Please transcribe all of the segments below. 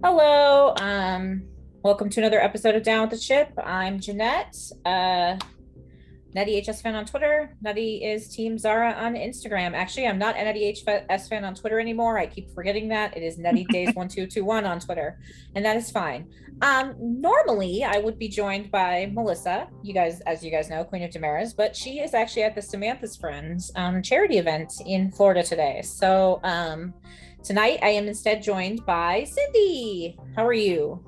Hello. Um, welcome to another episode of Down with the Ship. I'm Jeanette. Uh, Nutty HS fan on Twitter. Nutty is Team Zara on Instagram. Actually, I'm not Nutty HS fan on Twitter anymore. I keep forgetting that. It is Nutty Days one two two one on Twitter, and that is fine. Um, normally I would be joined by Melissa. You guys, as you guys know, Queen of DiMeras, but she is actually at the Samantha's Friends um, charity event in Florida today. So um, tonight I am instead joined by Cindy. How are you?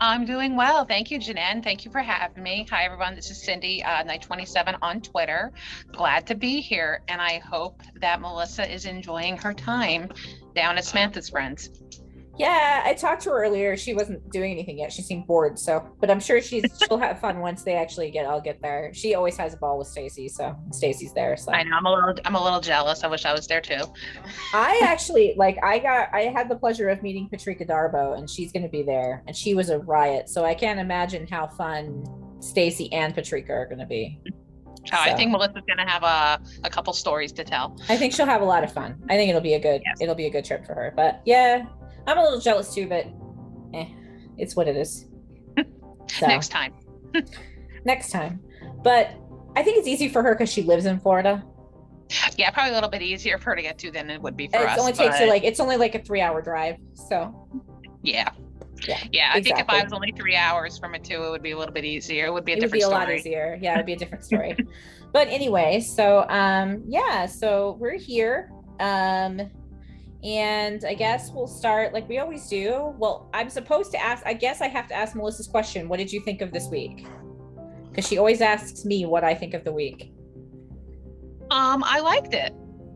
I'm doing well. Thank you, Janan. Thank you for having me. Hi, everyone. This is Cindy, uh, Night27 on Twitter. Glad to be here. And I hope that Melissa is enjoying her time down at Samantha's Friends. Yeah, I talked to her earlier. She wasn't doing anything yet. She seemed bored. So, but I'm sure she's she'll have fun once they actually get. I'll get there. She always has a ball with Stacy, so Stacy's there. So I know I'm a little I'm a little jealous. I wish I was there too. I actually like. I got. I had the pleasure of meeting Patrika Darbo, and she's going to be there, and she was a riot. So I can't imagine how fun Stacy and Patrika are going to be. Oh, I think Melissa's gonna have a, a couple stories to tell. I think she'll have a lot of fun. I think it'll be a good Yes. it'll be a good trip for her. But yeah, I'm a little jealous too, but eh, it's what it is. So, Next time. next time. But I think it's easy for her because she lives in Florida. Yeah, probably a little bit easier for her to get to than it would be for it us. only takes you like it's only like a three hour drive. So yeah. Yeah, Yeah, I think if. I was only three hours from it too, it would be a little bit easier. It would be a it would different be a story. lot easier. Yeah, it'd be a different story. but anyway, so um yeah, so we're here. Um and I guess we'll start like we always do. Well, I'm supposed to ask, I guess I have to ask Melissa's question. What did you think of this week? Because she always asks me what I think of the week. Um, I liked it.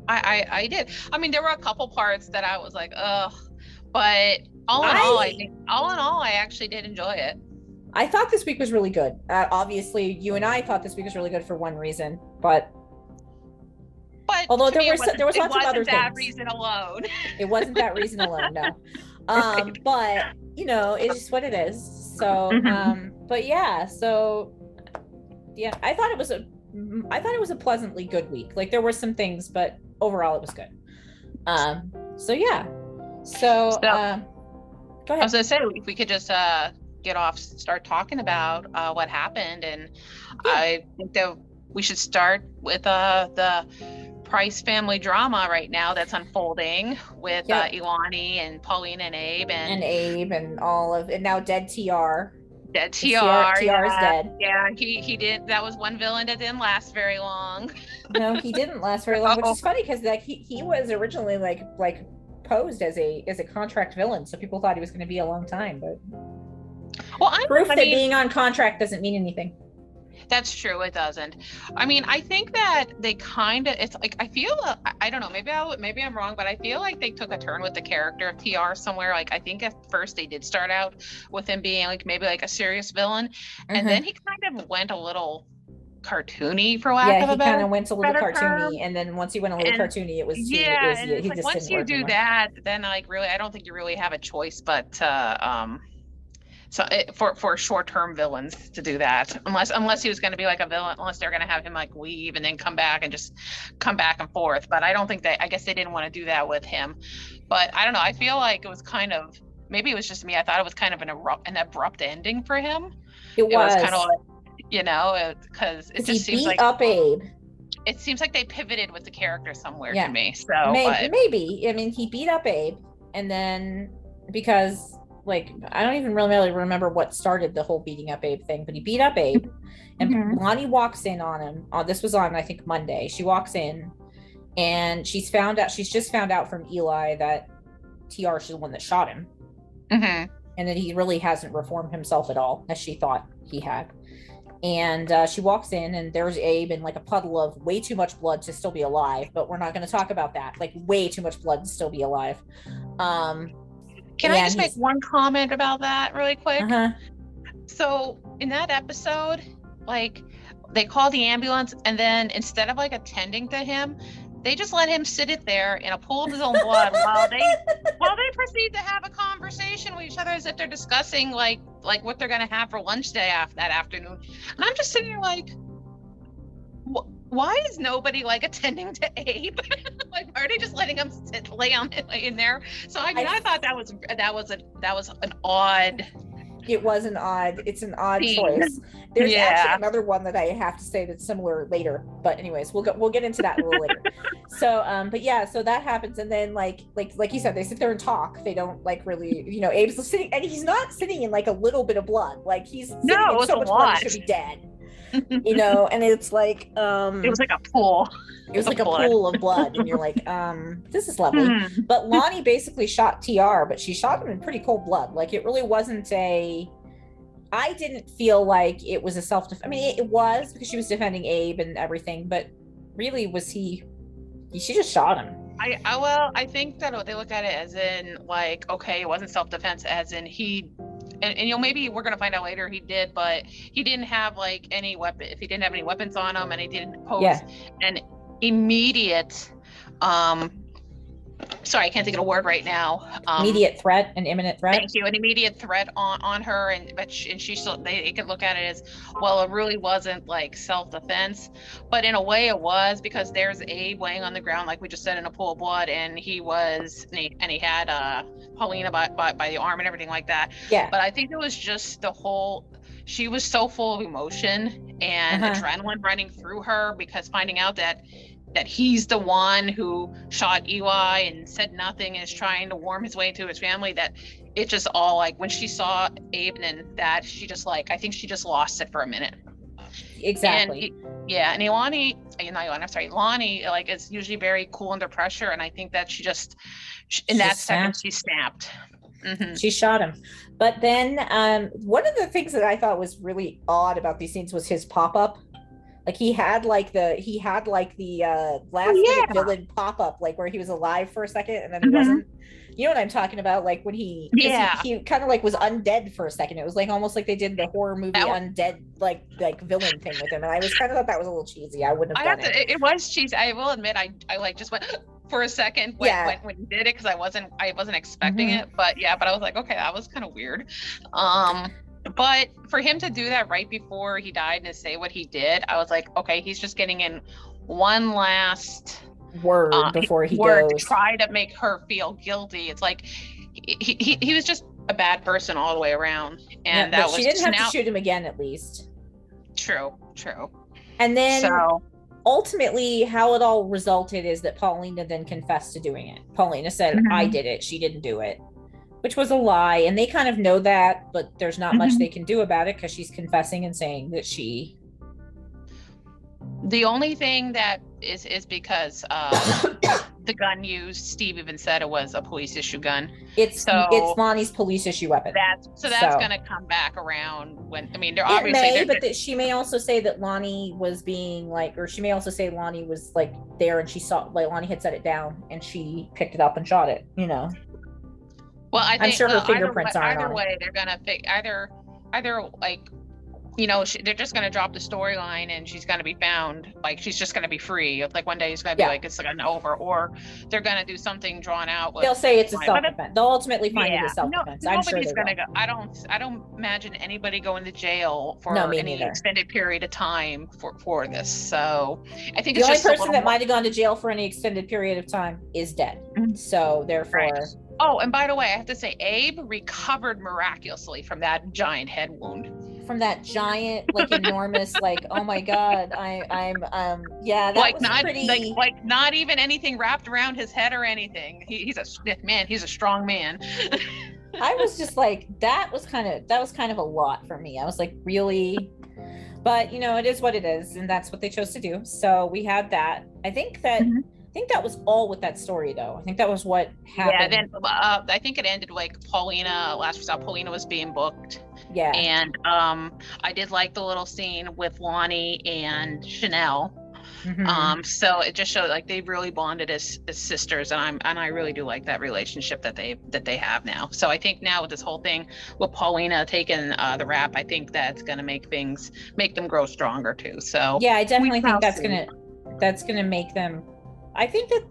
I, I I did. I mean, there were a couple parts that I was like, ugh, but all in all, I I- think all in all, I actually did enjoy it. I thought this week was really good. Uh, obviously, you and I thought this week was really good for one reason, but But Although there me, it were wasn't- there was lots of wasn't other that things. reason alone. it wasn't that reason alone no um but you know it's just what it is so Mhm. um but yeah so yeah i thought it was a i thought it was a pleasantly good week like there were some things but overall it was good um so yeah so So- um go ahead. I was gonna say if we could just uh get off, start talking about uh what happened, and I think that we should start with uh the Price family drama right now that's unfolding with uh, Yep. Ilani and Pauline and Abe and and, abe and all of and now dead tr dead TR TR. Yeah. dead Yeah, he he did. That was one villain that didn't last very long. no he didn't last very long which is funny because like he, he was originally like like posed as a as a contract villain so people thought he was going to be a long time but Well, I'm proof that being on contract doesn't mean anything. That's true. It doesn't. I mean, I think that they kind of. It's like I feel. uh, I, don't know. Maybe I maybe I'm wrong, but I feel like they took a turn with the character of Tr somewhere. Like I think at first they did start out with him being like maybe like a serious villain, Mm-hmm. and then he kind of went a little cartoony for lack yeah, of a he kind of went a little cartoony, term. and then once he went a little And- cartoony, it was too, yeah, it was, and yeah, it's like just once you do anymore. that, then like really, I don't think you really have a choice but uh, um, so it, for for short term villains to do that, unless unless he was going to be like a villain, unless they're going to have him like leave and then come back and just come back and forth. But I don't think they. I guess they didn't want to do that with him. But I don't know. I feel like it was kind of maybe it was just me. I thought it was kind of an abrupt an abrupt ending for him. It It was, was, kind of like you know uh, because it just he seems beat like up Abe. it seems like they pivoted with the character somewhere Yeah. to me. So maybe, but- maybe. I mean, he beat up Abe, and then because like I don't even really remember what started the whole beating up Abe thing, but he beat up Abe, and Mhm. Lani walks in on him. Uh, this was on I think Monday. She walks in, and she's found out. She's just found out from Eli that Tr is the one that shot him. Mhm. and that he really hasn't reformed himself at all as she thought he had and uh, she walks in and there's abe in like a puddle of way too much blood to still be alive but we're not going to talk about that like way too much blood to still be alive um Can I and just make one comment about that really quick? uh-huh. So in that episode, like they call the ambulance and then instead of like attending to him, they just let him sit it there in a pool of his own blood while they while they proceed to have a conversation with each other as if they're discussing like like what they're gonna have for lunch day after that afternoon. And I'm just sitting here like, what why is nobody like attending to Abe? like, are they just letting him sit, lay on in there? So I, I, I thought that was that was a that was an odd. It was an odd. It's an odd scene. choice. There's yeah. actually another one that I have to say that's similar later. But anyways, we'll go. We'll get into that a little later. So, um, but yeah, so that happens, and then like like like you said, they sit there and talk. They don't like really, you know, Abe's sitting, and he's not sitting in like a little bit of blood. Like he's no, in so much lot. blood, he should be dead you know, and it's like um it was like a pool. It was like a blood. pool of blood, and you're like, um, this is lovely. Hmm. But Lani basically shot TR, but she shot him in pretty cold blood. Like it really wasn't a I didn't feel like it was a self defense. I mean, it, was because she was defending Abe and everything, but really, was he? She just shot him. I, I well, I think that they look at it as in like, okay, it wasn't self defense, as in he and, and you know maybe we're gonna find out later he did, but he didn't have like any weapon. If he didn't have any weapons on him, and he didn't pose yeah. an immediate um sorry, I can't think of a word right now. Um, immediate threat, an imminent threat. Thank you, an immediate threat on on her, and but she, and she still they, they could look at it as well. It really wasn't like self defense, but in a way it was because there's Abe laying on the ground, like we just said, in a pool of blood, and he was and he, and he had uh Paulina by, by by the arm and everything like that. Yeah. But I think it was just the whole. She was so full of emotion and uh-huh. adrenaline running through her because finding out that that he's the one who shot Eli and said nothing and is trying to warm his way to his family that it just all like when she saw Abe and that she just like I think she just lost it for a minute. Exactly. And, yeah, and Ilani, uh, not Ilani, I'm sorry, Lani, like is usually very cool under pressure, and I think that she just in she that second she snapped. Mm-hmm. She shot him. But then um, one of the things that I thought was really odd about these scenes was his pop up like he had like the he had like the uh last oh, yeah. villain pop up, like where he was alive for a second and then he mm-hmm. wasn't. You know what I'm talking about? Like when he yeah he, he kind of like was undead for a second. It was like almost like they did the horror movie undead like like villain thing with him. And I was kind of thought that was a little cheesy. I wouldn't have I done have it. To, it was cheesy. I will admit I I like just went for a second when, yeah. when, when he did it because I wasn't I wasn't expecting mm-hmm. it. But yeah, but I was like, okay, that was kind of weird. Um but for him to do that right before he died and to say what he did, I was like, okay, he's just getting in one last word uh, before he word goes. To try to make her feel guilty. It's like he, he, he was just a bad person all the way around. And yeah, that was she didn't have now... to shoot him again, at least. True, true. And then so ultimately how it all resulted is that Paulina then confessed to doing it. Paulina said, mm-hmm. I did it. She didn't do it which was a lie and they kind of know that but there's not mm-hmm. much they can do about it because she's confessing and saying that she the only thing that is is because uh, the gun used steve even said it was a police issue gun it's so it's lani's police issue weapon that's so that's so. going to come back around when i mean they're it obviously may, but that she may also say that lani was being like or she may also say lani was like there and she saw like lonnie had set it down and she picked it up and shot it you know well, I am sure her fingerprints are either way. They're gonna pick either, either like, you know, she, they're just gonna drop the storyline and she's gonna be found. Like she's just gonna be free. Like one day it's gonna be like it's like over, or they're gonna do something drawn out. With, They'll say it's a self defense. They'll ultimately find yeah. it a self defense. No, I'm nobody's sure gonna will. go. I don't. I don't imagine anybody going to jail for no, any neither. extended period of time for for this. So I think the only person that might have gone to jail for any extended period of time is dead. Mm-hmm. So therefore. Right Oh, and by the way, I have to say, Abe recovered miraculously from that giant head wound. From that giant, like enormous, like oh my god, I, I'm, um, yeah, that like was not pretty... like like not even anything wrapped around his head or anything. He, he's a man. He's a strong man. I was just like, that was kind of that was kind of a lot for me. I was like, really, but you know, it is what it is, and that's what they chose to do. So we had that. I think that. Mm-hmm think that was all with that story, though. I think that was what happened. Yeah, then uh, I think it ended like Paulina. Last we saw, Paulina was being booked. Yeah, and um, I did like the little scene with Lani and Chanel. Mm-hmm. Um, so it just showed like they really bonded as, as sisters, and I'm and I really do like that relationship that they that they have now. So I think now with this whole thing with Paulina taking uh, the rap, I think that's gonna make things make them grow stronger too. So yeah, I definitely think that's gonna that's gonna make them I think that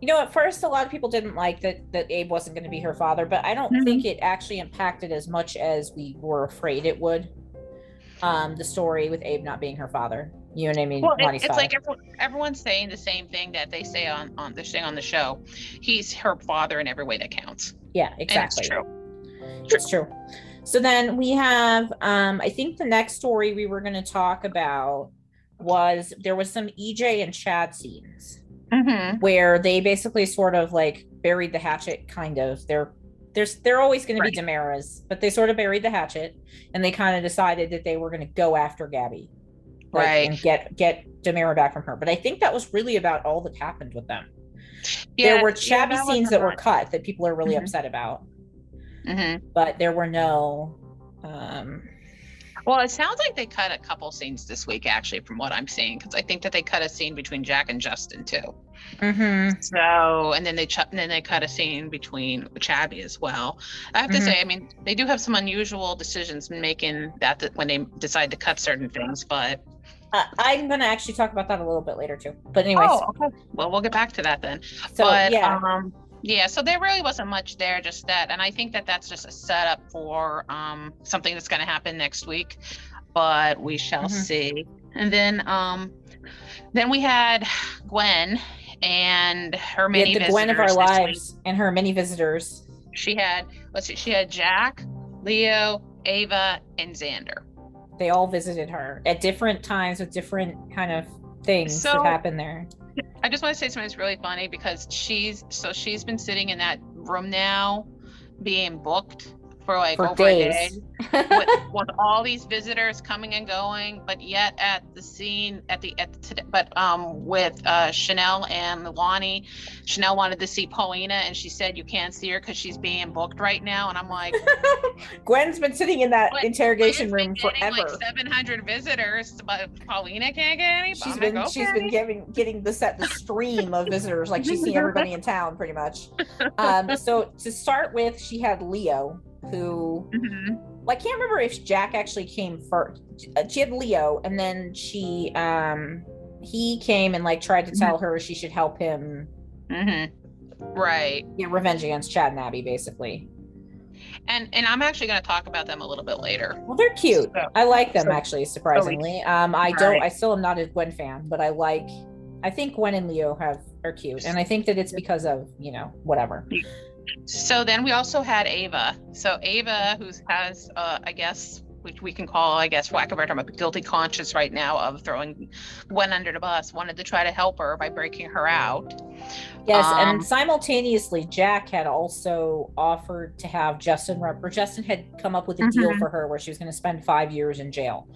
you know at first a lot of people didn't like that that Abe wasn't going to be her father, but I don't mm-hmm. think it actually impacted as much as we were afraid it would. Um, the story with Abe not being her father. You know what I mean? Well, it- it's father. like everyone, everyone's saying the same thing that they say on on they're saying on the show. He's her father in every way that counts. yeah, And exactly. it's true. It's true. So then we have, um, I think the next story we were going to talk about was there was some EJ and Chad scenes Mm-hmm. where they basically sort of like buried the hatchet, kind of. They're there's they're always going to be DiMera's, but they sort of buried the hatchet and they kind of decided that they were going to go after Gabby, like, Right. and get get Demara back from her. But I think that was really about all that happened with them. Yeah, there were yeah, Chabby that scenes that were cut that people are really Mhm. upset about, Mm-hmm. but there were no. Um, Well, it sounds like they cut a couple scenes this week, actually, from what I'm seeing, because I think that they cut a scene between Jack and Justin too. mhm. So, and then they ch- and then they cut a scene between Chabby as well. I have to Mhm. say, I mean, they do have some unusual decisions making that, that when they decide to cut certain things, but Uh, I'm going to actually talk about that a little bit later too. But anyways, oh, okay. Well, we'll get back to that then. so but yeah, um yeah so there really wasn't much there just that and i think that that's just a setup for um something that's going to happen next week but we shall Mhm. see and then um then we had gwen and her many the Gwen of our visitors this week. lives and her many visitors. she had let's see she had jack leo ava and xander They all visited her at different times with different kind of things So- that happened there. I just want to say something that's really funny because she's so she's been sitting in that room now, being booked for like For over a day days. with, with all these visitors coming and going, but yet at the scene at the at the, today- but um with uh Chanel and Lani, Chanel wanted to see Paulina and she said you can't see her because she's being booked right now, and I'm like Gwen's been sitting in that But interrogation "Gwen's been room getting, forever. Like 700 visitors, but Paulina can't get any. She's I'm been like, she's "Okay." been getting getting the set the stream of visitors like she's seen everybody in town pretty much. Um, so to start with, she had Leo, who Mhm. well, I can't remember if Jack actually came first. Uh, She had Leo, and then she um he came and like tried to Mm-hmm. tell her she should help him Mm-hmm. Right. get revenge against Chad and Abby, basically. And and I'm actually going to talk about them a little bit later. Well, they're cute. So- I like them so- actually, surprisingly. Um, I don't. Right. I still am not a Gwen fan, but I like. I think Gwen and Leo have are cute, and I think that it's because of you know whatever. So then we also had Ava. So Ava, who has, uh, I guess, which we can call, I guess, whack of a term, a guilty conscience right now of throwing Gwen under the bus, wanted to try to help her by breaking her out. Yes, Um, and simultaneously, Jack had also offered to have Justin rep, or Justin had come up with a deal Mhm. for her where she was going to spend five years in jail.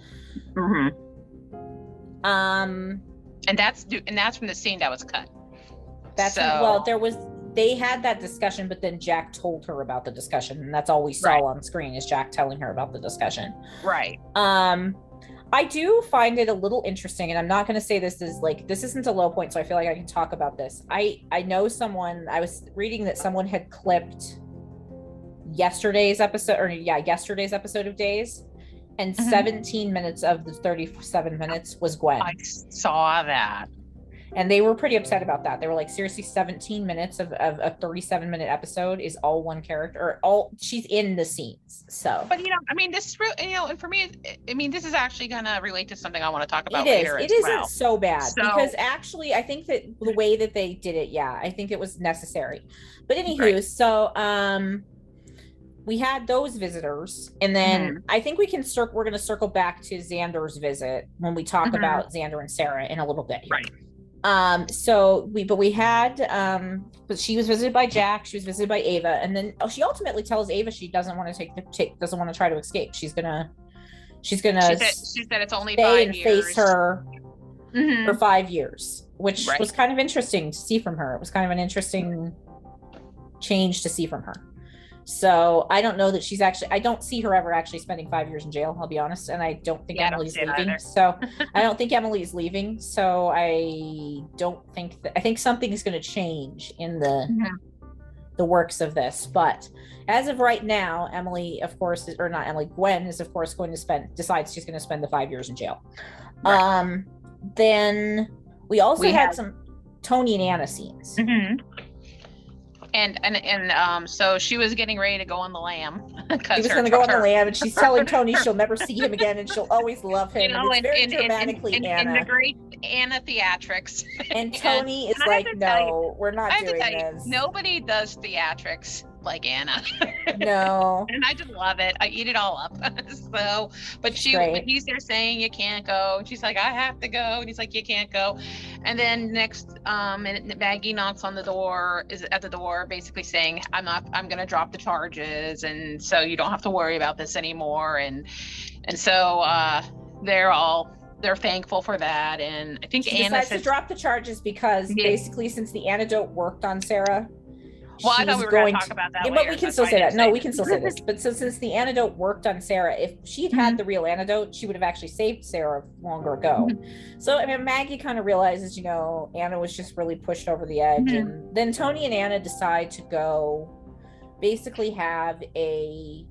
Mm-hmm. Um, And that's and that's from the scene that was cut. that's so, well, there was they had that discussion, but then Jack told her about the discussion, and that's all we saw Right. on screen is Jack telling her about the discussion. right. Um, I do find it a little interesting, and I'm not going to say this is like this isn't a low point, so I feel like I can talk about this. I I know someone. I was reading that someone had clipped yesterday's episode, or yeah, yesterday's episode of Days, and Mhm. 17 minutes of the 37 minutes was Gwen, I saw that. And they were pretty upset about that. They were like, seriously, 17 minutes of, of a 37 minute episode is all one character, or all she's in the scenes. So But you know, I mean, this. You know, and for me, I mean, this is actually going to relate to something I want to talk about it is. It isn't well. so bad So- because actually, I think that the way that they did it, yeah, I think it was necessary. But anywho, Right. so um, we had those visitors, and then Mhm. I think we can circle. We're going to circle back to Xander's visit when we talk Mhm. about Xander and Sarah in a little bit. here. Right. Um. So we, but we had um, but she was visited by Jack. She was visited by Ava, and then oh, she ultimately tells Ava she doesn't want to take the take doesn't want to try to escape. She's gonna. She's gonna She said, she said it's only stay and years. face her Mhm. for five years, which Right. was kind of interesting to see from her. It was kind of an interesting change to see from her. So I don't know that she's actually. I don't see her ever actually spending five years in jail. I'll be honest, and I don't think Yeah, I don't Emily's leaving. So I don't think Emily's leaving. So I don't think that. I think something is going to change in the the works of this. But as of right now, Emily, of course, is, or not Emily, Gwen is of course going to spend decides she's going to spend the five years in jail. Right. Um, then we also We had had- some Tony and Anna scenes. Mhm. And and and um, so she was getting ready to go on the lam. She was going to go on the lamb, and she's telling Tony she'll never see him again, and she'll always love him. You know, and it's very in, in, in, dramatically in, in Anna. the great Anna theatrics. and Tony is and like, tell you- "No, we're not I have to doing tell you, this." nobody does theatrics like Anna. no. and I just love it. I eat it all up. so, but she, Great. but he's there saying you can't go, and she's like, I have to go, and he's like, you can't go. And then next, um, and Maggie knocks on the door, is at the door, basically saying, I'm not, I'm gonna drop the charges, and so you don't have to worry about this anymore. And and so uh, they're all they're thankful for that, and I think She Anna decides to drop the charges because Yeah. basically, since the antidote worked on Sarah, well, I she's thought we were going gonna talk about that. Yeah, later, but we can still say that. No, we can still say this. But so since the antidote worked on Sarah, if she'd had the real antidote, she would have actually saved Sarah longer ago. So I mean, Maggie kind of realizes, you know, Anna was just really pushed over the edge, Mhm. and then Tony and Anna decide to go, basically have a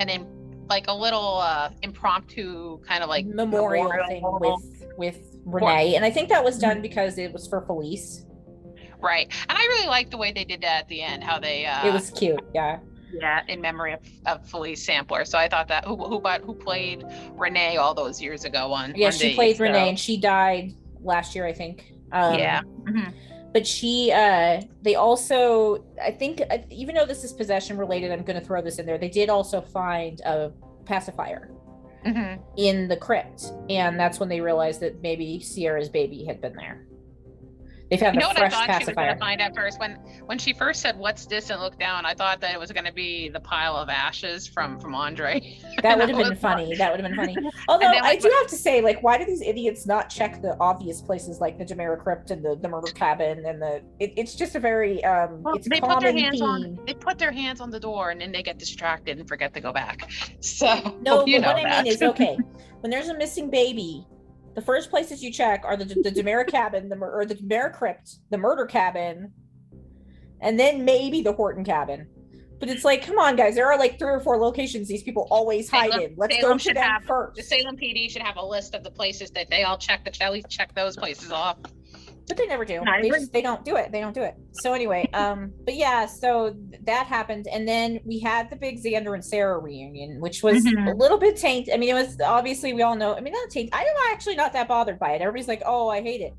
and then like a little uh impromptu kind of like memorial, thing with with Renee, and I think that was Mm-hmm. done because it was for Philece. Right and i really like the way they did that at the end how they uh it was cute, yeah. yeah in memory of, of Philece Sampler so i thought that who who, but who played renee all those years ago on Yeah, on she played so- Renee, and she died last year, I think. Um, yeah Mhm. but she uh they also i think uh, even though this is possession related i'm going to throw this in there they did also find a pacifier Mhm. in the crypt and that's when they realized that maybe ciara's baby had been there they found you know a what I fresh thought she was gonna find at first when when she first said what's this and looked down I thought that it was gonna be the pile of ashes from from Andre. that would have been funny that would have been funny although then, i like, do have to say like why do these idiots not check the obvious places like the DiMera crypt and the, the murder cabin and the it, it's just a very um Well, it's they put their hands theme on they put their hands on the door and then they get distracted and forget to go back. So No, you but know what I that. mean is okay. When there's a missing baby, the first places you check are the the DiMera cabin, the or the DiMera crypt, the murder cabin, and then maybe the Horton cabin. But it's like, come on, guys, there are like three or four locations these people always hide Salem- in. Let's Salem go to should them have- first. the Salem PD should have a list of the places that they all check the at least check those places off. But they never do. They just they don't do it. They don't do it. So anyway, um, but yeah, so that happened, and then we had the big Xander and Sarah reunion, which was Mhm. a little bit taint. I mean, it was obviously we all know. I mean, not taint. I'm actually not that bothered by it. Everybody's like, "Oh, I hate it."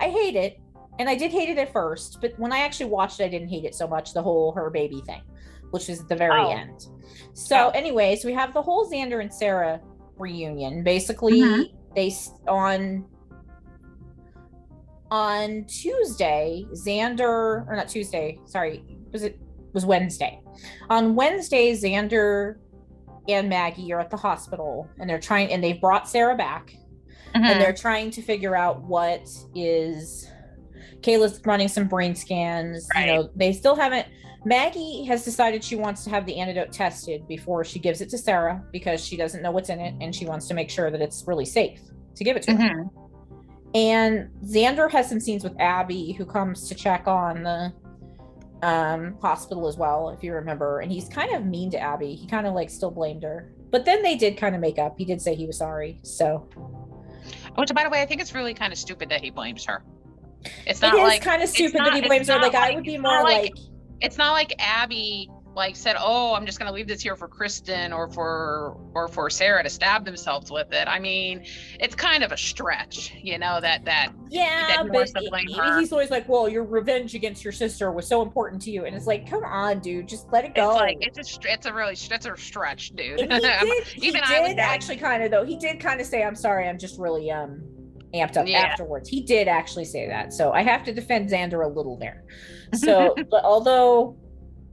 I hate it, and I did hate it at first, but when I actually watched it, I didn't hate it so much. The whole her baby thing, which is the very Oh. end. So, Oh. anyways, we have the whole Xander and Sarah reunion. Basically, Mhm. they on on Tuesday, Xander, or not Tuesday, sorry, was it was Wednesday. On Wednesday, Xander and Maggie are at the hospital and they're trying and they've brought Sarah back Mm-hmm. and they're trying to figure out what is Kayla's running some brain scans. You know, they still haven't Maggie has decided she wants to have the antidote tested before she gives it to Sarah because she doesn't know what's in it and she wants to make sure that it's really safe to give it to her. And Xander has some scenes with Abby, who comes to check on the um, hospital as well, if you remember. And he's kind of mean to Abby. He kind of like still blamed her. But then they did kind of make up. He did say he was sorry. So Which, by the way, I think it's really kind of stupid that he blames her. It's not is like kind of stupid that he blames her. not Like, I would be more like- like, it's not like Abby like said, "Oh, I'm just going to leave this here for Kristen or for or for Sarah to stab themselves with it." I mean, it's kind of a stretch, you know, that that yeah, that but wants to blame he- he's always like, well, your revenge against your sister was so important to you. And it's like, come on, dude, just let it go. it's like it's a it's a really it's a stretch, dude. And he did, he Even I would did actually kind of though. He did kind of say, "I'm sorry, I'm just really um amped up." Yeah. Afterwards, he did actually say that. So I have to defend Xander a little there. So, but although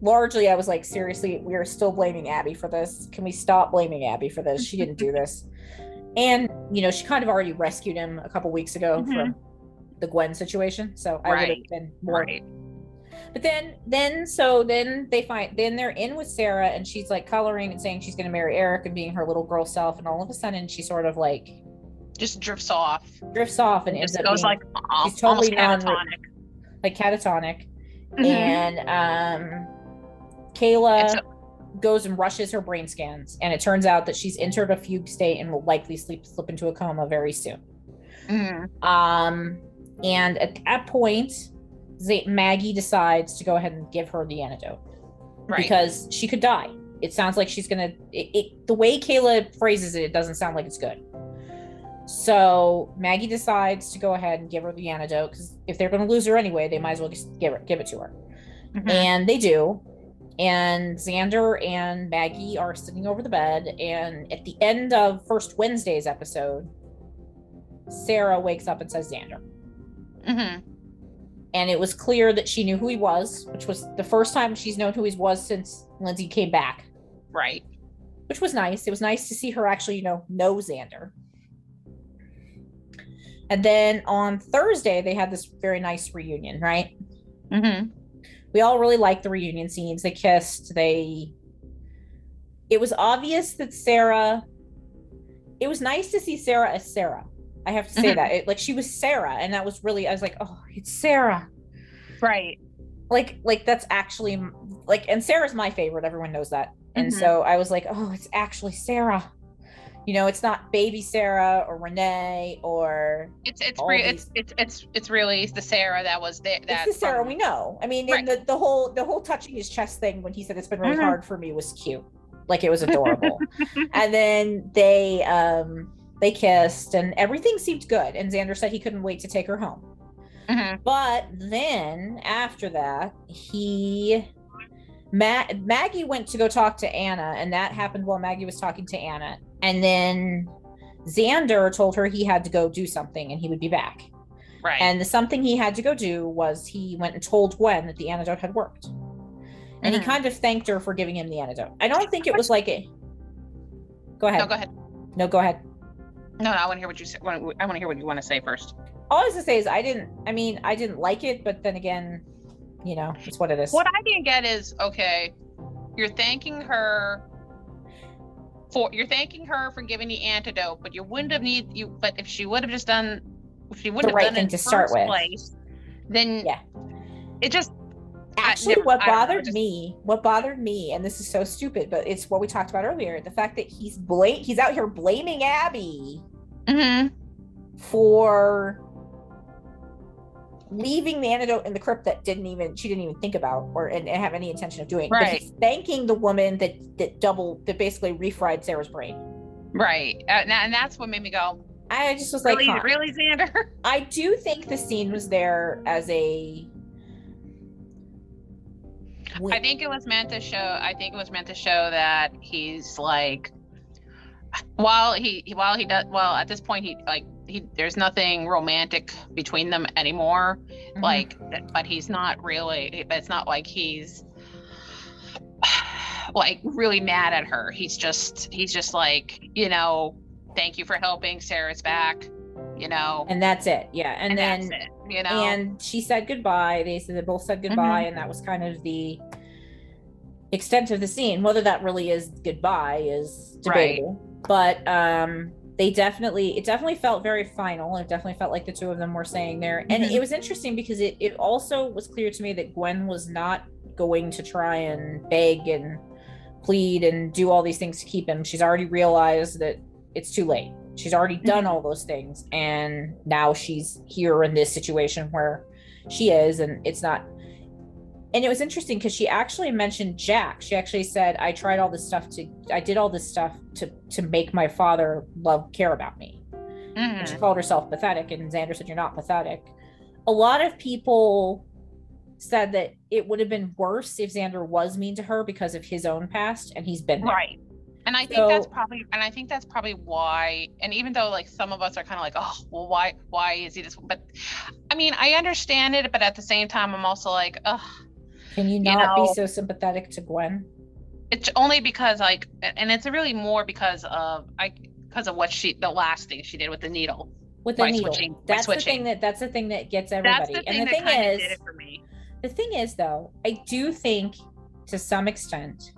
largely I was like, seriously, we are still blaming Abby for this. Can we stop blaming Abby for this? She didn't do this. And you know, she kind of already rescued him a couple weeks ago Mhm. from the Gwen situation. So I would have been more right. but then, then, so then they find, then they're in with Sarah, and she's like coloring and saying she's going to marry Eric and being her little girl self, and all of a sudden she sort of like Just drifts off. drifts off and ends Just up goes being like al- she's totally non- catatonic. like catatonic, Mhm. and um, Kayla so- goes and rushes her brain scans, and it turns out that she's entered a fugue state and will likely sleep slip into a coma very soon. Mhm. Um, and at that point, Z- Maggie decides to go ahead and give her the antidote Right. because she could die. It sounds like she's gonna. It, it the way Kayla phrases it, it doesn't sound like it's good. So Maggie decides to go ahead and give her the antidote because if they're gonna lose her anyway, they might as well just give it give it to her. Mhm. And they do. And Xander and Maggie are sitting over the bed. And at the end of first Wednesday's episode, Sarah wakes up and says Xander. Mhm. And it was clear that she knew who he was, which was the first time she's known who he was since Lindsay came back, Right. which was nice. It was nice to see her actually, you know, know Xander. And then on Thursday, they had this very nice reunion, right? Mm-hmm. We all really liked the reunion scenes. They kissed. They. It was obvious that Sarah. It was nice to see Sarah as Sarah. I have to say Mhm. that it, like she was Sarah, and that was really I was like, oh, it's Sarah. Right. Like like that's actually like, and Sarah's my favorite. Everyone knows that, and Mhm. so I was like, oh, it's actually Sarah. You know, it's not baby Sarah or Renee or It's it's All re- these- it's it's it's it's really the Sarah that was there. That it's the Sarah from- we know. I mean, Right. and the, the whole the whole touching his chest thing when he said it's been really Mhm. hard for me was cute. Like it was adorable. and then they um they kissed and everything seemed good. And Xander said he couldn't wait to take her home. Mhm. But then after that, he Ma- Maggie went to go talk to Anna, and that happened while Maggie was talking to Anna. And then Xander told her he had to go do something and he would be back. Right. And the something he had to go do was he went and told Gwen that the antidote had worked. And Mhm. he kind of thanked her for giving him the antidote. I don't think it was like a. Go ahead. no, go ahead. No, go ahead. No, no, I want to hear what you say. I want to hear what you want to say first. All I was to say is I didn't. I mean, I didn't like it, but then again, you know, it's what it is. What I didn't get is okay, you're thanking her for you're thanking her for giving the antidote, but you wouldn't have need you. But if she would have just done, if she wouldn't The have right done thing it to the start with. place, then Yeah. it just Actually, never- what I don't know, bothered just- me, what bothered me, and this is so stupid, but it's what we talked about earlier: the fact that he's blame, he's out here blaming Abby Mhm. for leaving the antidote in the crypt that didn't even she didn't even think about or and, and have any intention of doing. Right. thanking the woman that that double that basically refried Sarah's brain. right, uh, and, that's what made me go. I just was like, Really, huh. really, Xander? I do think the scene was there as a. I think it was meant to show. I think it was meant to show that he's like, while he while he does well at this point he like he there's nothing romantic between them anymore. Mhm. Like, but he's not really. It's not like he's like really mad at her. He's just he's just like you know, thank you for helping. Sarah's back. You know, and that's it. Yeah, and, and then it. You know, and she said goodbye. They said they both said goodbye, and that was kind of the extent of the scene. Whether that really is goodbye is Right. debatable, but um, they definitely it definitely felt very final. It definitely felt like the two of them were saying there, and Mhm. it was interesting because it it also was clear to me that Gwen was not going to try and beg and plead and do all these things to keep him. She's already realized that it's too late. She's already done Mhm. all those things, and now she's here in this situation where she is, and it's not. And it was interesting because she actually mentioned Jack. She actually said, "I tried all this stuff to, I did all this stuff to to make my father love care about me." And she mm. called herself pathetic, and Xander said, "You're not pathetic." A lot of people said that it would have been worse if Xander was mean to her because of his own past, and he's been there. right and i think that's probably and i think that's probably why and even though like some of us are kind of like oh well why why is he this but i mean i understand it but at the same time i'm also like oh Can you not know- be so sympathetic to Gwen? it's only because like and it's really more because of i because of what she the last thing she did with the needle with the needle. switching- that's the thing that that's the thing that gets everybody. the thing and the that thing is, did it for me the thing is though, I do think to some extent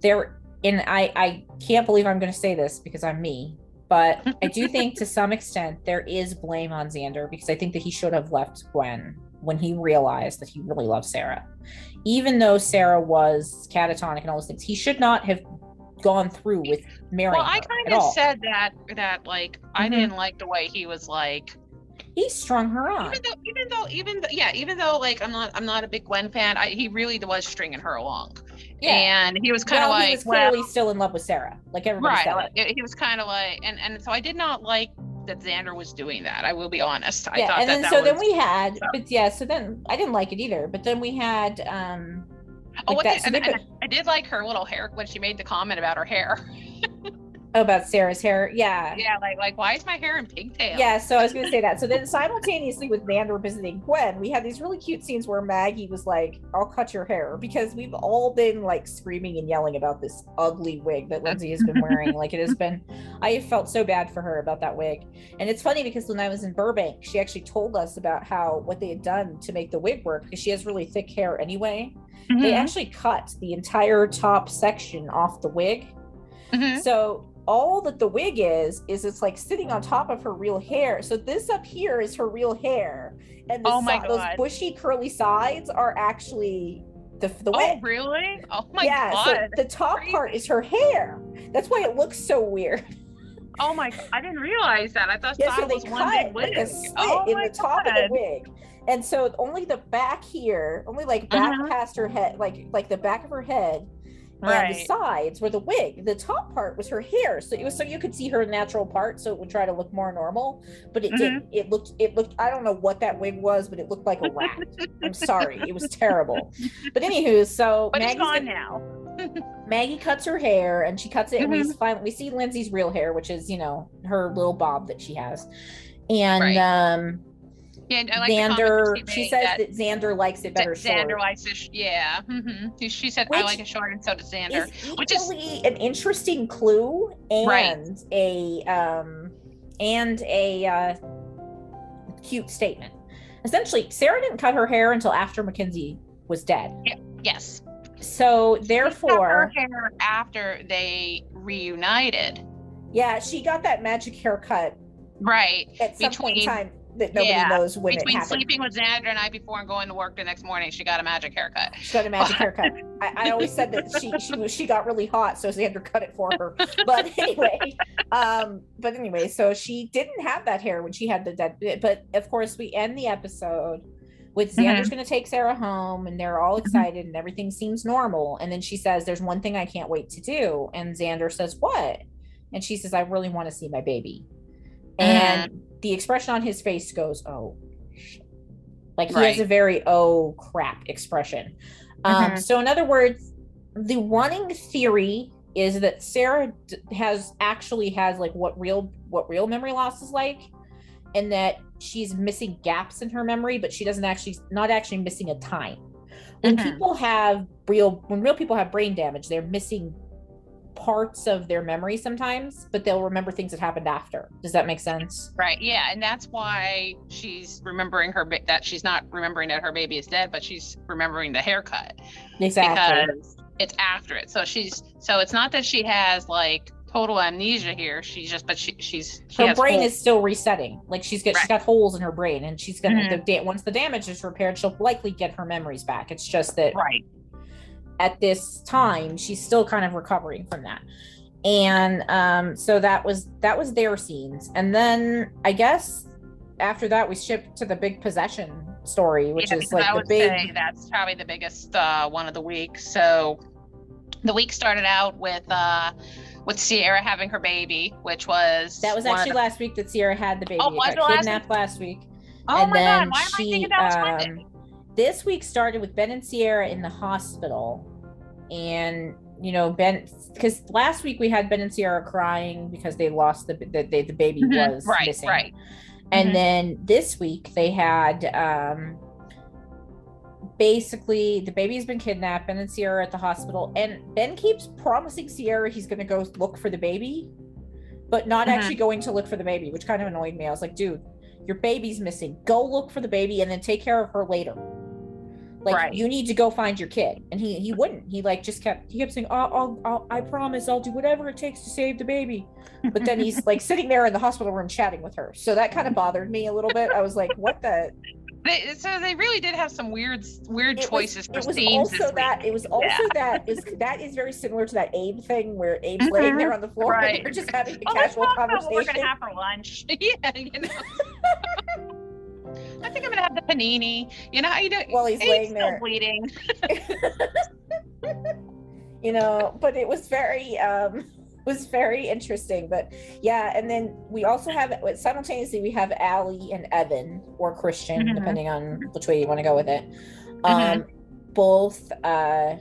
there and I I can't believe I'm going to say this because I'm me, but I do think to some extent there is blame on Xander because I think that he should have left Gwen when he realized that he really loved Sarah. Even though Sarah was catatonic and all those things, he should not have gone through with marrying well i kind of said that that like i Mhm. didn't like the way he was like he strung her on. even though even though even th- yeah, even though like I'm not I'm not a big Gwen fan, I, he really was stringing her along, Yeah. and he was kind of well, like he was well, clearly still in love with Sarah. Like everybody right. said. like. He was kind of like, and and so I did not like that Xander was doing that. I will be honest. I yeah, thought and that then that so was. then we had, so- but yeah, so then I didn't like it either. But then we had, um, oh, like what that- did, so and, and I did like her little hair when she made the comment about her hair. oh, about Sarah's hair. Yeah. yeah, like like why is my hair in pigtail? Yeah, so I was gonna say that. So then simultaneously with Xander visiting Gwen, we had these really cute scenes where Maggie was like, I'll cut your hair because we've all been like screaming and yelling about this ugly wig that Linsey has been wearing. like it has been I have felt so bad for her about that wig. And it's funny because when I was in Burbank, she actually told us about how what they had done to make the wig work because she has really thick hair anyway. They Mhm, actually cut the entire top section off the wig. mhm. So all that the wig is is it's like sitting on top of her real hair. So this up here is her real hair, and the Oh those bushy curly sides are actually the the Oh wig. really? Oh my yeah, god. so the top part is her hair. That's why it looks so weird. Oh my! I didn't realize that. I thought, Yeah, so it they was one cut big like wig. a slit oh in my the top of the wig. And so only the back here, only like back Uh-huh. past her head, like like the back of her head and the sides were the wig. The top part was her hair. So it was so you could see her natural part, so it would try to look more normal. But it Mhm. didn't. It looked it looked I don't know what that wig was, but it looked like a rat. I'm sorry. It was terrible. But anywho, so But Maggie's gone gonna- now. Maggie cuts her hair and she cuts it and we Mhm. finally we see Linsey's real hair, which is, you know, her little bob that she has. And Right. um Yeah, I like Xander she says that that, Xander likes it better Xander short. likes it. Yeah. hmm She, she said, "I like it short," and so does Xander. is which is- an interesting clue and Right. a um and a uh cute statement. Essentially, Sarah didn't cut her hair until after Mackenzie was dead. Yes. So therefore, her hair after they reunited. yeah, she got that magic haircut Right. at some point in time that nobody yeah, knows when it Between happened. sleeping with Xander the night before and going to work the next morning, she got a magic haircut. She got a magic haircut. I, I always said that she she was she got really hot, so Xander cut it for her. But anyway, um, but anyway, so she didn't have that hair when she had the dead. But of course, we end the episode with mm-hmm. Xander's going to take Sarah home, and they're all mm-hmm. excited, and everything seems normal. And then she says, "There's one thing I can't wait to do," and Xander says, "What?" And she says, "I really want to see my baby." And mm-hmm. The expression on his face goes, "Oh." shit." Like he has a very oh crap expression. Um, Mhm. So, in other words, the running theory is that Sarah has actually has like what real what real memory loss is like, and that she's missing gaps in her memory, but she doesn't actually not actually missing a time. When Mhm. people have real when real people have brain damage, they're missing parts of their memory sometimes, but they'll remember things that happened after. Does that make sense? Right. Yeah, and that's why she's remembering her ba- that she's not remembering that her baby is dead, but she's remembering the haircut Exactly. because it's after it. So she's so it's not that she has like total amnesia here. She's just but she she's she her brain holes. is still resetting. Like she's got she's Right. got holes in her brain, and she's gonna Mhm. the da- once the damage is repaired, she'll likely get her memories back. It's just that right. At this time she's still kind of recovering from that. And um, so that was that was their scenes, and then I guess after that we shipped to the big possession story, which yeah, is like I the would big say that's probably the biggest uh, one of the week. So the week started out with uh with Ciara having her baby, which was that was actually the- last week that Ciara had the baby. Oh, It was got it last kidnapped last week. oh and my god, why am I thinking that was Monday? This week started with Ben and Ciara in the hospital, and you know Ben because last week we had Ben and Ciara crying because they lost the the, the, baby Mhm, was right, missing, right. and Mhm. then this week they had um basically the baby's been kidnapped ben and ciara at the hospital and ben keeps promising ciara he's going to go look for the baby but not Mhm. actually going to look for the baby which kind of annoyed me i was like dude your baby's missing go look for the baby and then take care of her later like Right. you need to go find your kid and he he wouldn't he like just kept he kept saying oh, I'll, I'll i promise i'll do whatever it takes to save the baby but then he's like sitting there in the hospital room chatting with her so that kind of bothered me a little bit i was like what the They, so they really did have some weird weird it was- choices for it was also week. that it was also Yeah. that is that is very similar to that abe thing where abe's laying Mhm. there on the floor Right. and they're just having a Oh, casual conversation we're gonna have for lunch. yeah, you know. I think I'm gonna have the panini. You know how you do? While he's It's laying still there. bleeding. you know but it was very um was very interesting but yeah and then we also have simultaneously we have Allie and Evan or Christian Mhm. depending on which way you want to go with it um both uh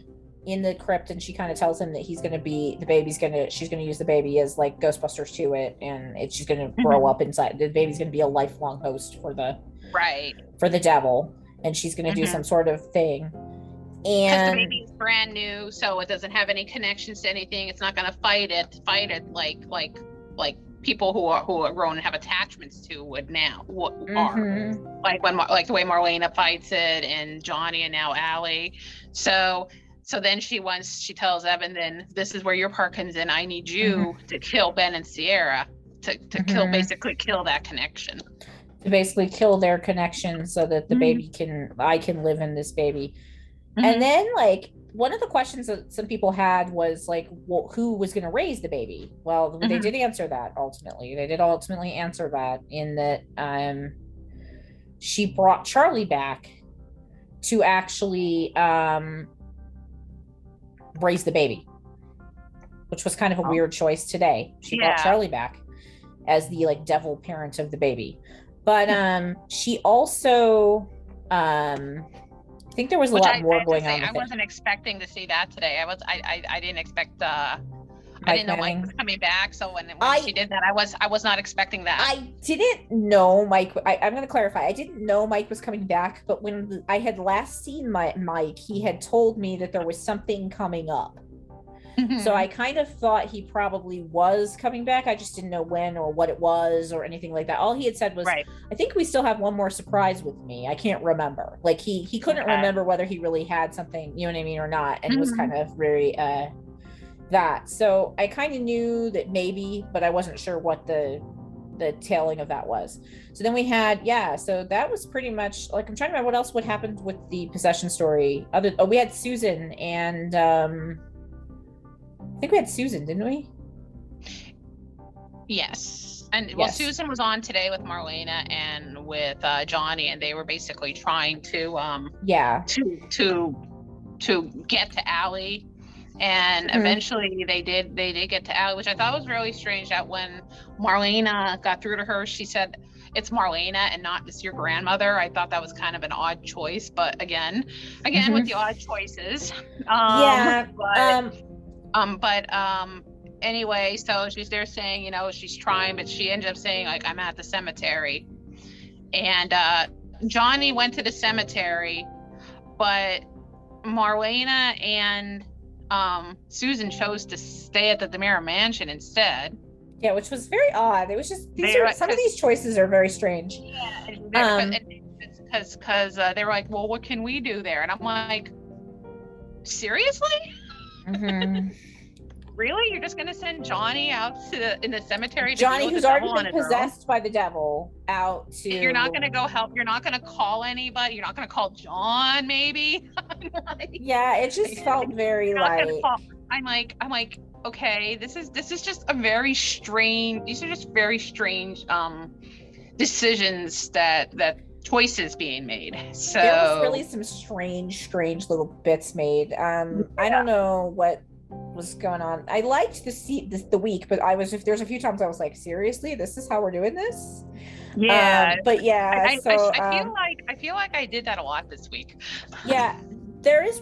in the crypt and she kind of tells him that he's going to be the baby's going to she's going to use the baby as like ghostbusters to it and it's she's going to grow Mhm. up inside the baby's going to be a lifelong host for the Right. for the devil and she's going to do Mhm. some sort of thing Because the and baby's brand new, so it doesn't have any connections to anything. It's not gonna fight it, fight it like like like people who are who are grown and have attachments to would now what are Mhm. like when Mar- like the way Marlena fights it and Johnny and now Allie. So so then she wants she tells Evan then this is where your part comes in. I need you to kill Ben and Ciara to to kill Mhm. basically kill that connection. To basically kill their connection so that the Mhm. baby can I can live in this baby. Mhm. And then like one of the questions that some people had was like well, who was going to raise the baby? Well, they Mhm. did answer that ultimately. They did ultimately answer that in that um she brought Charlie back to actually um raise the baby. Which was kind of a Oh. weird choice today. She brought Charlie back as the like devil parent of the baby but um she also um i think there was a Which lot I, more I, going say, on I with it. wasn't expecting to see that today. I was I I, I didn't expect uh I didn't know Mike was coming back, so when, when I- she did that, I was I was not expecting that. I didn't know Mike. I, I'm going to clarify. I didn't know Mike was coming back, but when I had last seen my Mike, he had told me that there was something coming up. So I kind of thought he probably was coming back. I just didn't know when or what it was or anything like that. All he had said was, right. I think we still have one more surprise with me. I can't remember. Like he he couldn't Okay. remember whether he really had something, you know what I mean, or not, and it was kind of very uh that. So I kind of knew that maybe, but I wasn't sure what the the tailing of that was. So then we had yeah. So that was pretty much like I'm trying to remember what else would happen with the possession story. Other oh we had Susan and um I think we had Susan, didn't we? Yes. And well, Yes. Susan was on today with Marlena and with uh, Johnny, and they were basically trying to um Yeah. to to to get to Allie. And Mhm. eventually they did they did get to Allie, which I thought was really strange that when Marlena got through to her, she said it's Marlena and not just your grandmother. I thought that was kind of an odd choice, but again, again with the odd choices. Um, yeah. but, Um um, but um, anyway, so she's there saying, you know, she's trying, but she ended up saying like, I'm at the cemetery, and uh, Johnny went to the cemetery, but Marlena and um, Susan chose to stay at the DiMera Mansion instead. Yeah, which was very odd. It was just these They are some of these choices are very strange. Um, Because because uh, they were like, well, what can we do there? And I'm like, seriously? Mhm. Really? You're just gonna send Johnny out to the, in the cemetery? To Johnny, who's the already been his own? possessed by the devil, out to You're not gonna go help. You're not gonna call anybody. You're not gonna call John, maybe. Like, Yeah, it just felt very you're not gonna like I'm like, I'm like, okay, this is this is just a very strange. These are just very strange um decisions that that choices being made. So there was really some strange, strange little bits made. Um, I don't know what was going on. I liked the seat this the week, but I was if there's a few times I was like, seriously, this is how we're doing this. yeah. Um, but yeah, I, so I, I feel um, like I feel like I did that a lot this week. yeah there is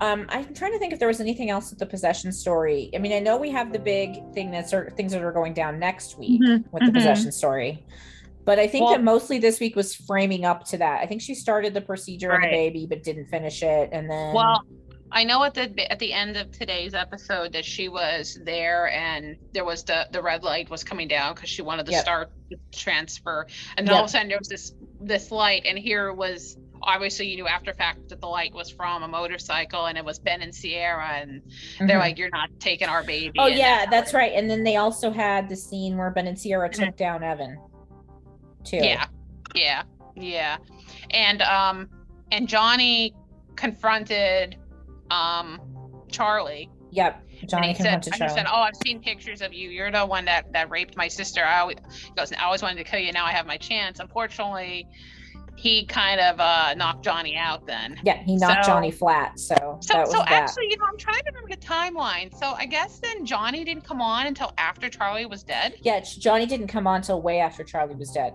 um i'm trying to think if there was anything else with the possession story i mean i know we have the big thing that's things that are going down next week Mhm, with the mhm. possession story but i think Well- that mostly this week was framing up to that i think she started the procedure on the baby but didn't finish it and then Well, I know at the at the end of today's episode that she was there and there was the the red light was coming down because she wanted to Yep. start the transfer, and then all of a sudden there was this this light, and here was obviously you knew after fact that the light was from a motorcycle and it was Ben and Ciara, and they're Mhm. like, "You're not taking our baby." oh yeah that's right and then they also had the scene where ben and ciara Mm-hmm. took down evan too Yeah, yeah, yeah, and um, and Johnny confronted um Charlie yep johnny and he said, confronted and he charlie said, "Oh, I've seen pictures of you. You're the one that that raped my sister. I always, goes, I always wanted to kill you. Now I have my chance. Unfortunately, he kind of uh knocked Johnny out then. Yeah, he knocked So- Johnny flat. So, So, so that. actually, you know, I'm trying to remember the timeline. So I guess then Johnny didn't come on until after Charlie was dead. yeah, Johnny didn't come on until way after Charlie was dead.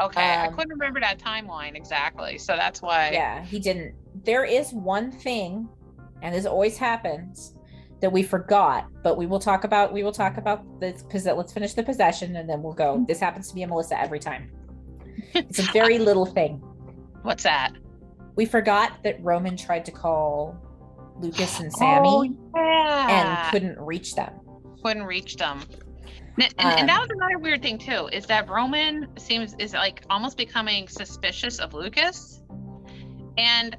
Okay, I Um, couldn't remember that timeline exactly, so that's why. Yeah, he didn't. There is one thing, and this always happens, that we forgot, but we will talk about. We will talk about this. Because let's finish the possession, and then we'll go. This happens to be a Melissa every time. It's a very little thing. What's that? We forgot that Roman tried to call Lucas and Sammy Oh, yeah. and couldn't reach them. couldn't reach them. And, and, and Um, that was another weird thing too, is that Roman seems is like almost becoming suspicious of Lucas, and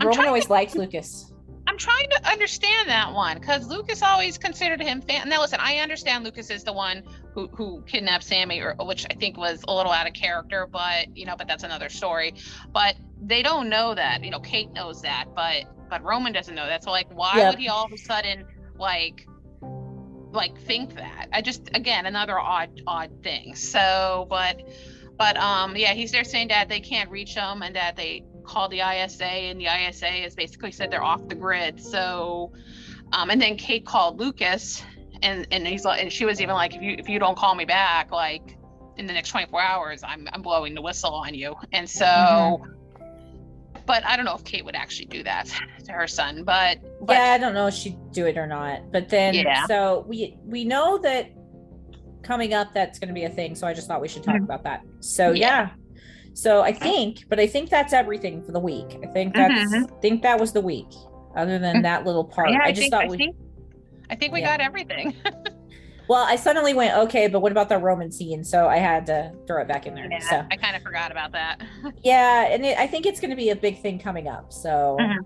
I'm Roman always liked Lucas. I'm trying to understand that one because Lucas always considered him. Fan- now, listen, I understand Lucas is the one who who kidnapped Sammy, or which I think was a little out of character, but you know, but that's another story. But they don't know that. You know, Kate knows that, but but Roman doesn't know that. So like, why Yep. would he all of a sudden like like think that? I just again another odd odd thing. So, but but um yeah, he's there saying that they can't reach him and that they called the ISA and the ISA has basically said they're off the grid. So um and then Kate called Lucas and and he's like and she was even like if you if you don't call me back like in the next 24 hours I'm I'm blowing the whistle on you. And so Mm-hmm. But I don't know if Kate would actually do that to her son, but but yeah, I don't know if she'd do it or not. But then, Yeah. so we we know that coming up that's going to be a thing. So I just thought we should talk Mhm. about that. So Yeah. yeah. So I think, but I think that's everything for the week. I think that's I think that was the week. Other than Mhm. that little part, yeah, I I, just think, thought I we. think I think we Yeah. got everything. Well, I suddenly went okay, but what about the Roman scene? So I had to throw it back in there. Yeah, So I kind of forgot about that. yeah, and it, I think it's going to be a big thing coming up. So Mhm.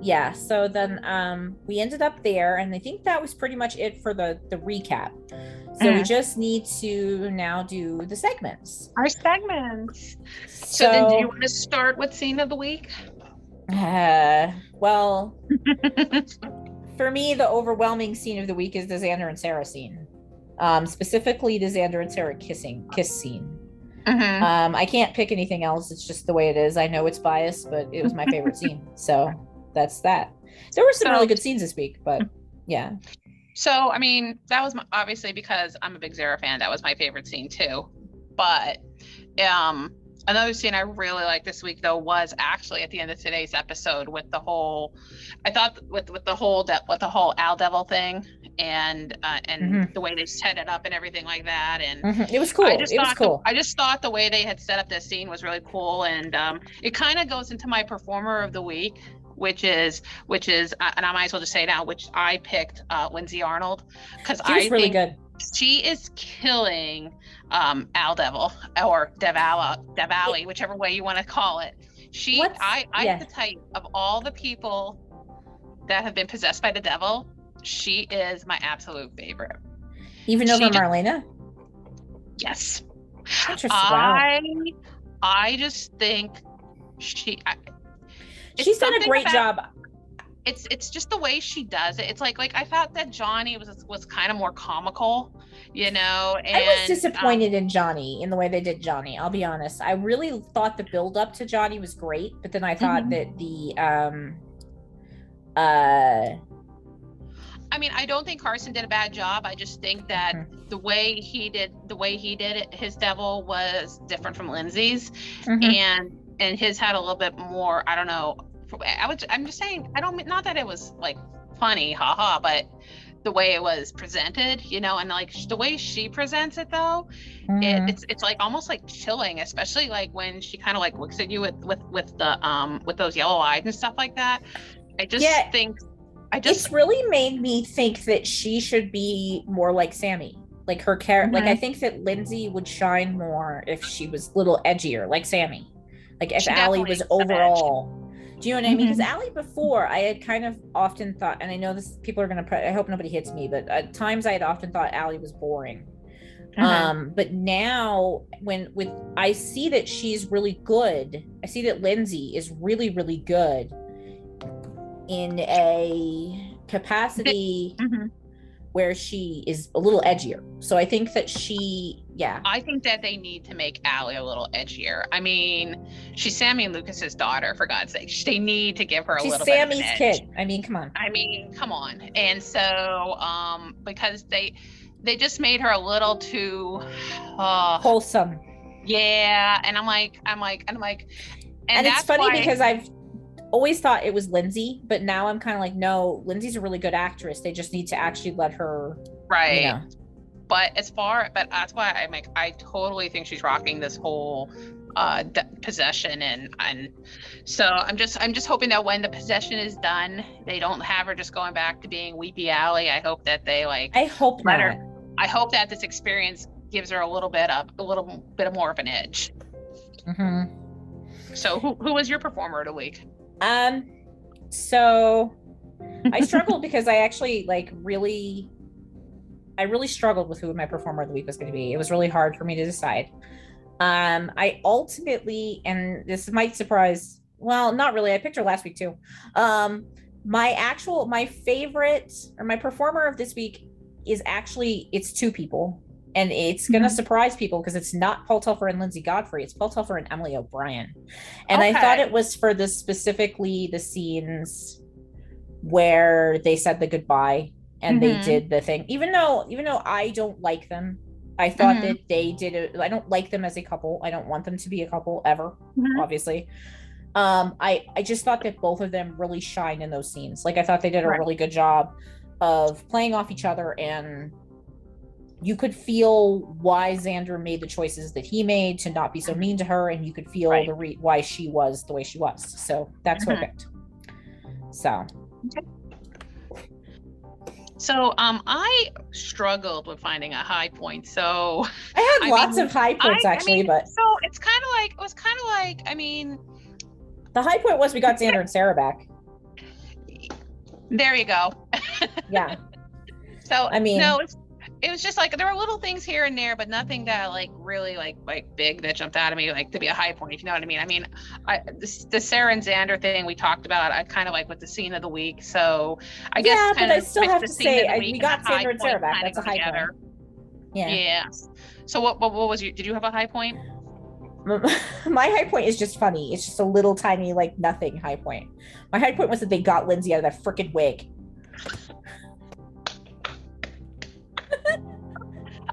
yeah, so then um we ended up there, and I think that was pretty much it for the the recap. So we Mhm. just need to now do the segments. Our segments. So, So, then, do you want to start with scene of the week? uh, well, for me, the overwhelming scene of the week is the Xander and Sarah scene. Um, specifically the Xander and Sarah kissing kiss scene. Mhm. Um, I can't pick anything else. It's just the way it is. I know it's biased, but it was my favorite scene. So that's that. There were some So- really good scenes this week, but yeah. So, I mean, that was my, obviously because I'm a big Zara fan. That was my favorite scene too. But um, another scene I really liked this week though was actually at the end of today's episode with the whole. I thought with with the whole with the whole Al Devil thing and uh, and Mhm. the way they set it up and everything like that and. Mhm. It was cool. I It just was thought cool. the, I just thought the way they had set up this scene was really cool, and um, it kind of goes into my performer of the week, which is which is, uh, and I might as well just say now, which I picked uh, Lindsay Arnold because I was really good. she is killing um, Al Devil or Devala, Devali, whichever way you want to call it. She, What's- I, I yeah. tell you, of all the people that have been possessed by the devil, she is my absolute favorite. Even over Marlena. Yes. Interesting. Wow. I I just think she I, She's done a great about- job. It's it's just the way she does it. It's like like I thought that Johnny was was kind of more comical, you know. And, I was um, disappointed in Johnny in the way they did Johnny. I'll be honest. I really thought the build up to Johnny was great, but then I thought Mhm. that the um uh I mean, I don't think Carson did a bad job. I just think that Mm-hmm. the way he did the way he did it, his devil was different from Lindsay's, mhm. and and his had a little bit more. I don't know. I was. I'm just saying. I don't. mean Not that it was like funny, haha, but the way it was presented, you know, and like the way she presents it though, Mhm. it, it's it's like almost like chilling, especially like when she kind of like looks at you with with with the um with those yellow eyes and stuff like that. I just Yeah. think. I just it's really made me think that she should be more like Sammy. Like her character, like I Mm-hmm. think that Lindsay would shine more if she was a little edgier, like Sammy. Like if She Allie was overall. Do you know what I mean? Because Mhm. Allie before, I had kind of often thought, and I know this people are gonna. Pre- I hope nobody hits me, but at times I had often thought Allie was boring. Mhm. Um, but now when with I see that she's really good. I see that Lindsay is really, really good in a capacity Mhm. where she is a little edgier. So I think that she, yeah. I think that they need to make Allie a little edgier. I mean, she's Sammy and Lucas's daughter, for God's sake. They need to give her a She's little Sammy's bit of an edge. kid. I mean, come on. I mean, come on. And so, um, because they they just made her a little too uh Wholesome. yeah. And I'm like, I'm like, and I'm like, and, And, it's funny because I've always thought it was Lindsay, but now I'm kind of like, no, Lindsay's a really good actress. They just need to actually let her, right. you know. but as far but that's why i'm like i totally think she's rocking this whole uh d- possession and and so i'm just i'm just hoping that when the possession is done they don't have her just going back to being weepy allie i hope that they like I hope Let not. her- i hope that this experience gives her a little bit of a little bit of more of an edge hmm so who, who was your performer of the week Um, so I struggled because I actually like really, I really struggled with who my performer of the week was going to be. It was really hard for me to decide. Um, I ultimately, and this might surprise, well, not really. I picked her last week too. Um, my actual, my favorite or my performer of this week is actually it's two people, and it's gonna Mhm. surprise people because it's not Paul Telfer and Linsey Godfrey. It's Paul Telfer and Emily O'Brien, and I thought it was for the specifically the scenes where they said the goodbye and they Mhm. did the thing. Even though, even though I don't like them, I thought Mhm. that they did it. I don't like them as a couple. I don't want them to be a couple ever Mhm. obviously. Um, I I just thought that both of them really shine in those scenes. Like I thought they did a Right. really good job of playing off each other, and you could feel why Xander made the choices that he made to not be so mean to her, and you could feel Right. the re- why she was the way she was. So that's I Mhm. picked. So so um i struggled with finding a high point so I had I lots mean, of high points I- I actually, mean, but so it's kind of like it was kind of like I mean, the high point was we got Xander and Sarah back. there you go. Yeah. So I mean- no, it's it was just like there were little things here and there, but nothing that like really like like big that jumped out at me like to be a high point. If you know what I mean. I mean, I this, the Sarah and Xander thing we talked about. I kind of like with the scene of the week. So I guess Yeah, but I of still have the to say, of the I- we got the Xander and Sarah back. That's a high point. Yeah. Yeah. So what, what what was you? Did you have a high point? my high point is just funny. It's just a little tiny, like nothing high point. My high point was that they got Linsey out of that freaking wig.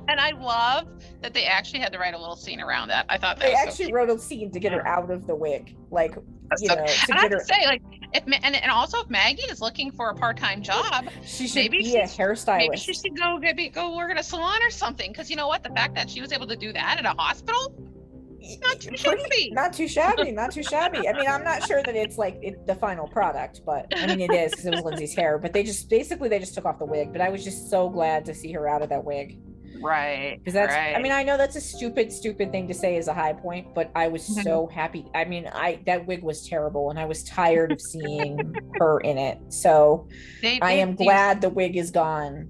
And I love that they actually had to write a little scene around that. I thought that They so actually cute. wrote a scene to get her out of the wig, like you so- know, to and I have her. to say, like, if and, and also if Maggie is looking for a part-time job, She should maybe be a hairstylist. maybe she should go get be, go work at a salon or something. Because you know what, the fact that she was able to do that at a hospital, not too Pretty- shabby. Not too shabby, not too shabby. I mean, I'm not sure that it's like it, the final product, but I mean, it is because it was Linsey's hair. But they just basically they just took off the wig. But I was just so glad to see her out of that wig right. because that's. right. I mean, I know that's a stupid, stupid thing to say as a high point, but I was Mhm. so happy. I mean, I that wig was terrible, and I was tired of seeing her in it. So they, I am these- glad the wig is gone.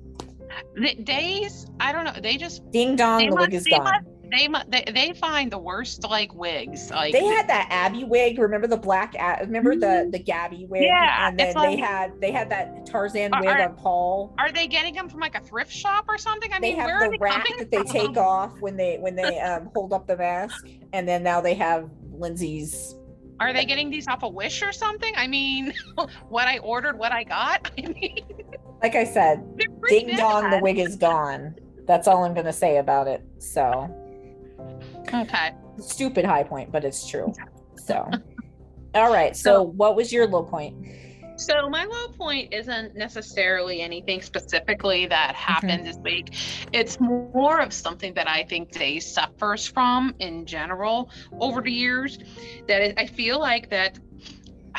the days. I don't know. They just Ding dong, the must- wig is gone. must- they they they find the worst like wigs. Like they had that Abby wig. Remember the black? Remember the the Gabby wig? Yeah, and then it's they had they had that Tarzan Are- wig on Paul. Are they getting them from like a thrift shop or something? I they mean, have where are the they rat that they from? take off when they when they um, hold up the mask, and then now they have Linsey's. Are they getting these off a Wish or something? I mean, what I ordered, what I got. I mean, Like I said, ding dong, the wig is gone. That's all I'm gonna say about it. So Okay. stupid high point, but it's true. So, all right. So, what was your low point? So my low point isn't necessarily anything specifically that mm-hmm. happened this week. It's more of something that I think Day suffers from in general over the years. That it, I feel like that.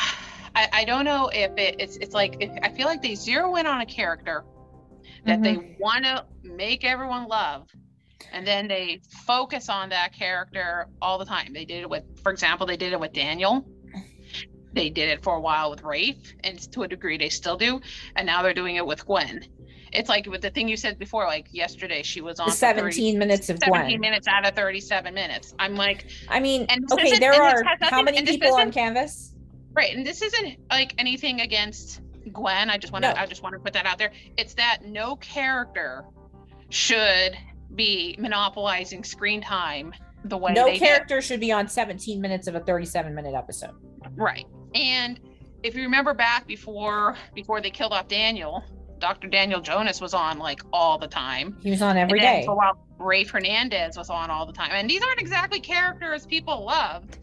I, I don't know if it, it's it's like if, I feel like they zero in on a character that they mm-hmm. want to make everyone love and then they focus on that character all the time they did it with for example they did it with daniel they did it for a while with rafe and to a degree they still do and now they're doing it with gwen it's like with the thing you said before like yesterday she was on The for 30 17 minutes of 17 Gwen. minutes out of 37 minutes i'm like I mean, okay, there are how many people on canvas? right and this isn't like anything against Gwen. I just want to No. I just want to put that out there. It's that no character should be monopolizing screen time the way no they did. character should be on 17 minutes of a 37 minute episode. Right. And if you remember back before before they killed off Daniel, Dr. Daniel Jonas was on like all the time. He was on every day. For a while, Rafe Hernandez was on all the time. And these aren't exactly characters people loved.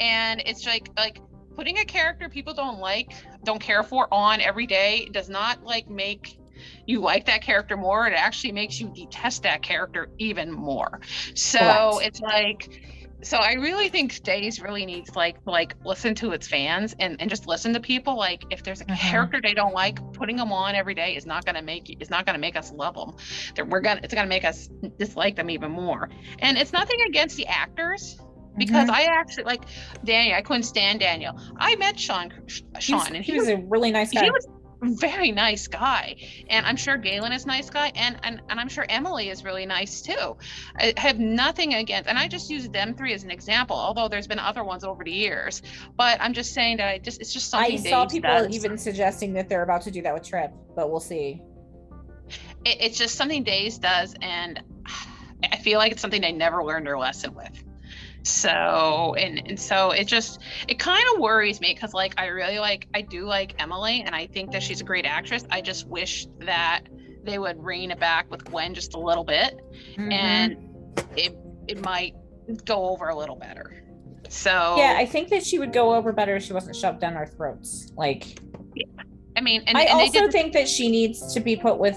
And it's like like putting a character people don't like, don't care for on every day does not like make you like that character more. It actually makes you detest that character even more. So Correct. it's like so I really think Days really needs like like listen to its fans and, and just listen to people. Like if there's a Mhm. character they don't like, putting them on every day is not gonna make it's not gonna make us love them. They're, we're gonna it's gonna make us dislike them even more. And it's nothing against the actors because Mhm. I actually like Daniel. I couldn't stand Daniel. I met Shawn He's- Shawn and he was a really nice guy. he was very nice guy and i'm sure galen is a nice guy and, and and i'm sure emily is really nice too i have nothing against and i just use them three as an example although there's been other ones over the years but i'm just saying that i just it's just something. I saw people does. even suggesting that they're about to do that with Trip, but we'll see. it, it's just something days does and i feel like it's something they never learned their lesson with so and and so it just it kind of worries me because like i really like i do like emily and i think that she's a great actress i just wish that they would rein it back with gwen just a little bit Mhm. and it it might go over a little better so yeah, I think that she would go over better if she wasn't shoved down our throats. Like, i mean and, I and also think that she needs to be put with.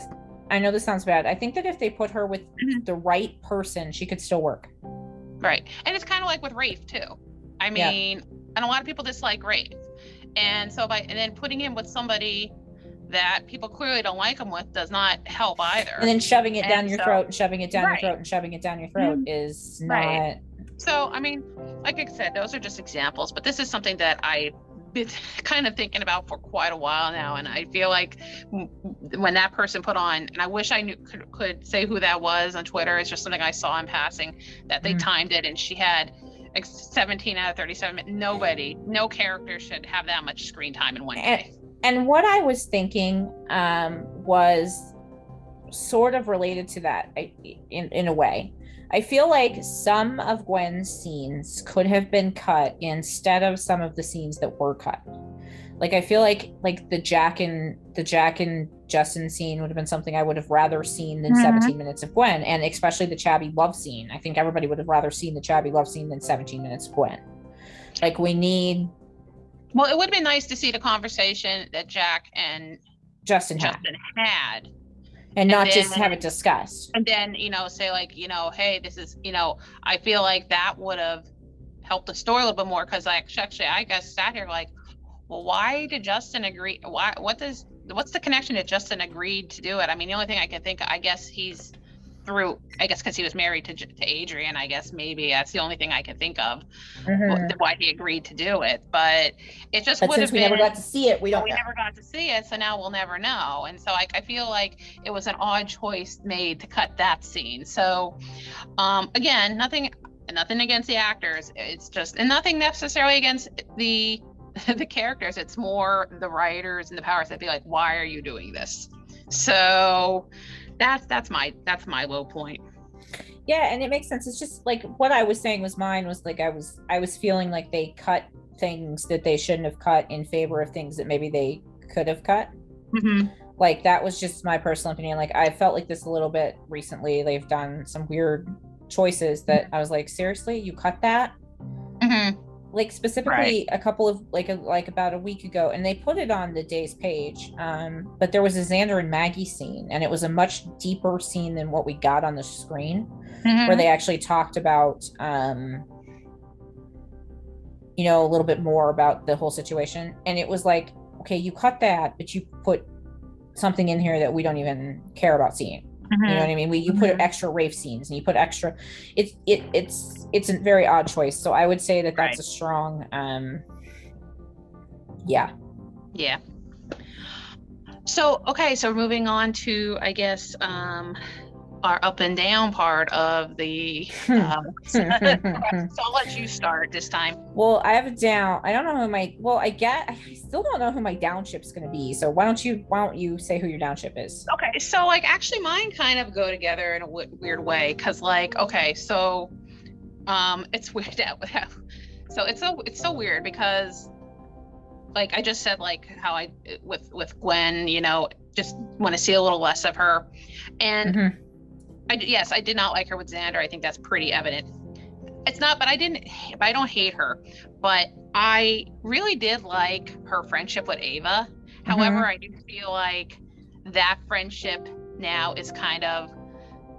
I know this sounds bad. I think that if they put her with Mhm. the right person, she could still work. Right. And it's kind of like with Rafe too. I Yeah. mean, and a lot of people dislike Rafe. And so by and then putting him with somebody that people clearly don't like him with does not help either. And then shoving it down your so- throat and shoving it down Right. Mm-hmm. your throat and shoving it down your throat is not. Right. so I mean, like I said, those are just examples, but this is something that I've been kind of thinking about for quite a while now. And I feel like when that person put on, and I wish I knew could, could say who that was on Twitter. It's just something I saw in passing that they Mm. timed it, and she had like 17 out of 37. Nobody, no character should have that much screen time in one And- day. and what I was thinking um, was sort of related to that I- in, in a way. I feel like some of Gwen's scenes could have been cut instead of some of the scenes that were cut. Like I feel like like the Jack and the Jack and Justin scene would have been something I would have rather seen than Mhm. 17 minutes of Gwen, and especially the Chabby love scene. I think everybody would have rather seen the Chabby love scene than 17 minutes of Gwen. Like we need Well, it would have been nice to see the conversation that Jack and Justin had, Justin had and not just have it discussed. and then you know say like you know hey this is you know i feel like that would have helped the story a little bit more because like actually i guess sat here like well why did justin agree why what does what's the connection that justin agreed to do it i mean the only thing i can think i guess he's through i guess because he was married to, to adrienne i guess maybe that's the only thing i can think of Mhm. why he agreed to do it but it just would have we been never got to see it, we don't we know. never got to see it, so now we'll never know. And so I, I feel like it was an odd choice made to cut that scene. So um, again, nothing nothing against the actors. It's just and nothing necessarily against the the characters. It's more the writers and the powers that be like, why are you doing this? So that's that's my that's my low point. yeah and it makes sense. It's just like what i was saying was mine was like i was i was feeling like they cut things that they shouldn't have cut in favor of things that maybe they could have cut. Like that was just my personal opinion. Like i felt like this a little bit recently. They've done some weird choices that i was like seriously? You cut that? Mhm. Like specifically a couple of like a, like about a week ago and they put it on the day's page um but there was a xander and maggie scene and it was a much deeper scene than what we got on the screen Mhm. where they actually talked about um you know a little bit more about the whole situation and it was like okay you cut that but you put something in here that we don't even care about seeing you know Mhm. what i mean we you put Mhm. extra rafe scenes and you put extra it's it it's it's a very odd choice so i would say that that's Right. a strong um yeah Yeah. So okay, so moving on to I guess um our up and down part of the. Um, so I'll let you start this time. well, I have a down. I don't know who my. Well, I get. I still don't know who my downship is going to be. So why don't you? Why don't you say who your downship is? Okay, so like actually mine kind of go together in a w- weird way because like okay, so um, it's weird. that- So it's so it's so weird because like I just said like how I with with Gwen, you know, just want to see a little less of her, and Mhm. I yes, I did not like her with Xander. I think that's pretty evident. It's not, but I didn't. But I don't hate her. But I really did like her friendship with Ava. Mm-hmm. However, I do feel like that friendship now is kind of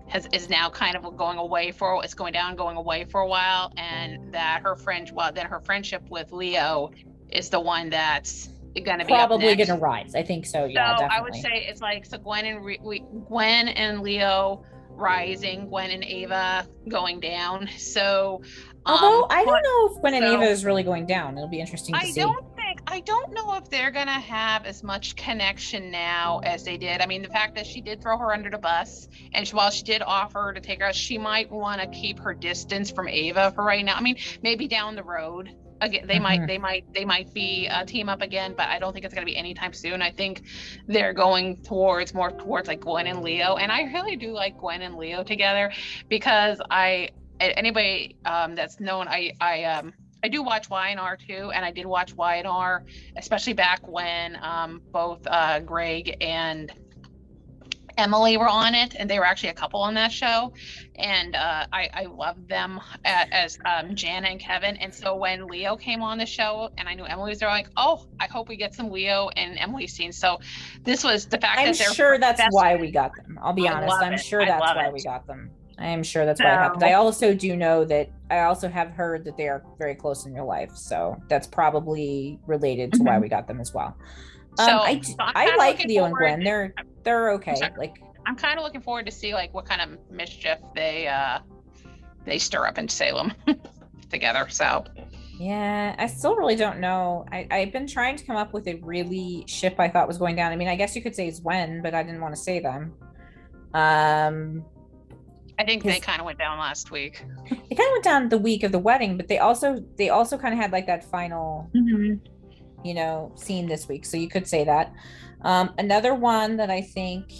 has is now kind of going away for it's going down, going away for a while, and that her friend, well, then her friendship with Leo is the one that's going to be Probably going to rise. I think so. Yeah, so definitely. I would say it's like so Gwen and Re- we, Gwen and Leo rising, Gwen and Ava going down. So, um, Although I don't know if Gwen and Ava is really going down. It'll be interesting to I see. don't think I don't know if they're gonna have as much connection now as they did. I mean, the fact that she did throw her under the bus, and she, while she did offer to take her, out, she might want to keep her distance from Ava for right now. I mean, maybe down the road again they might Mhm. they might they might be a team up again but i don't think it's going to be anytime soon i think they're going towards more towards like gwen and leo and i really do like gwen and leo together because i anybody um that's known i i um I do watch YNR too, and I did watch YNR, especially back when um, both uh, Greg and Emily were on it, and they were actually a couple on that show, and uh, I, I loved them as um, Jana and Kevin. And so when Leo came on the show, and I knew Emily was there, like, oh, I hope we get some Leo and Emily scenes. So this was the fact I'm that they're I'm sure that's why we got them. I'll be I honest. I'm it. sure I that's why it. we got them. I am sure that's why it happened. I also do know that I also have heard that they are very close in your life, so that's probably related to why we got them as well. Um, Mm-hmm. So- I, I'm I like Leo and Gwen. They're they're okay. sorry. Like I'm kind of looking forward to see like what kind of mischief they uh, they stir up in Salem together. So Yeah, I still really don't know. I, I've been trying to come up with a really ship I thought was going down. I mean, I guess you could say it's when, but I didn't want to say them. Um, I think they kind of went down last week. they kind of went down the week of the wedding, but they also they also kind of had like that final, you know, seen this week. So you could say that. Um, another one that I think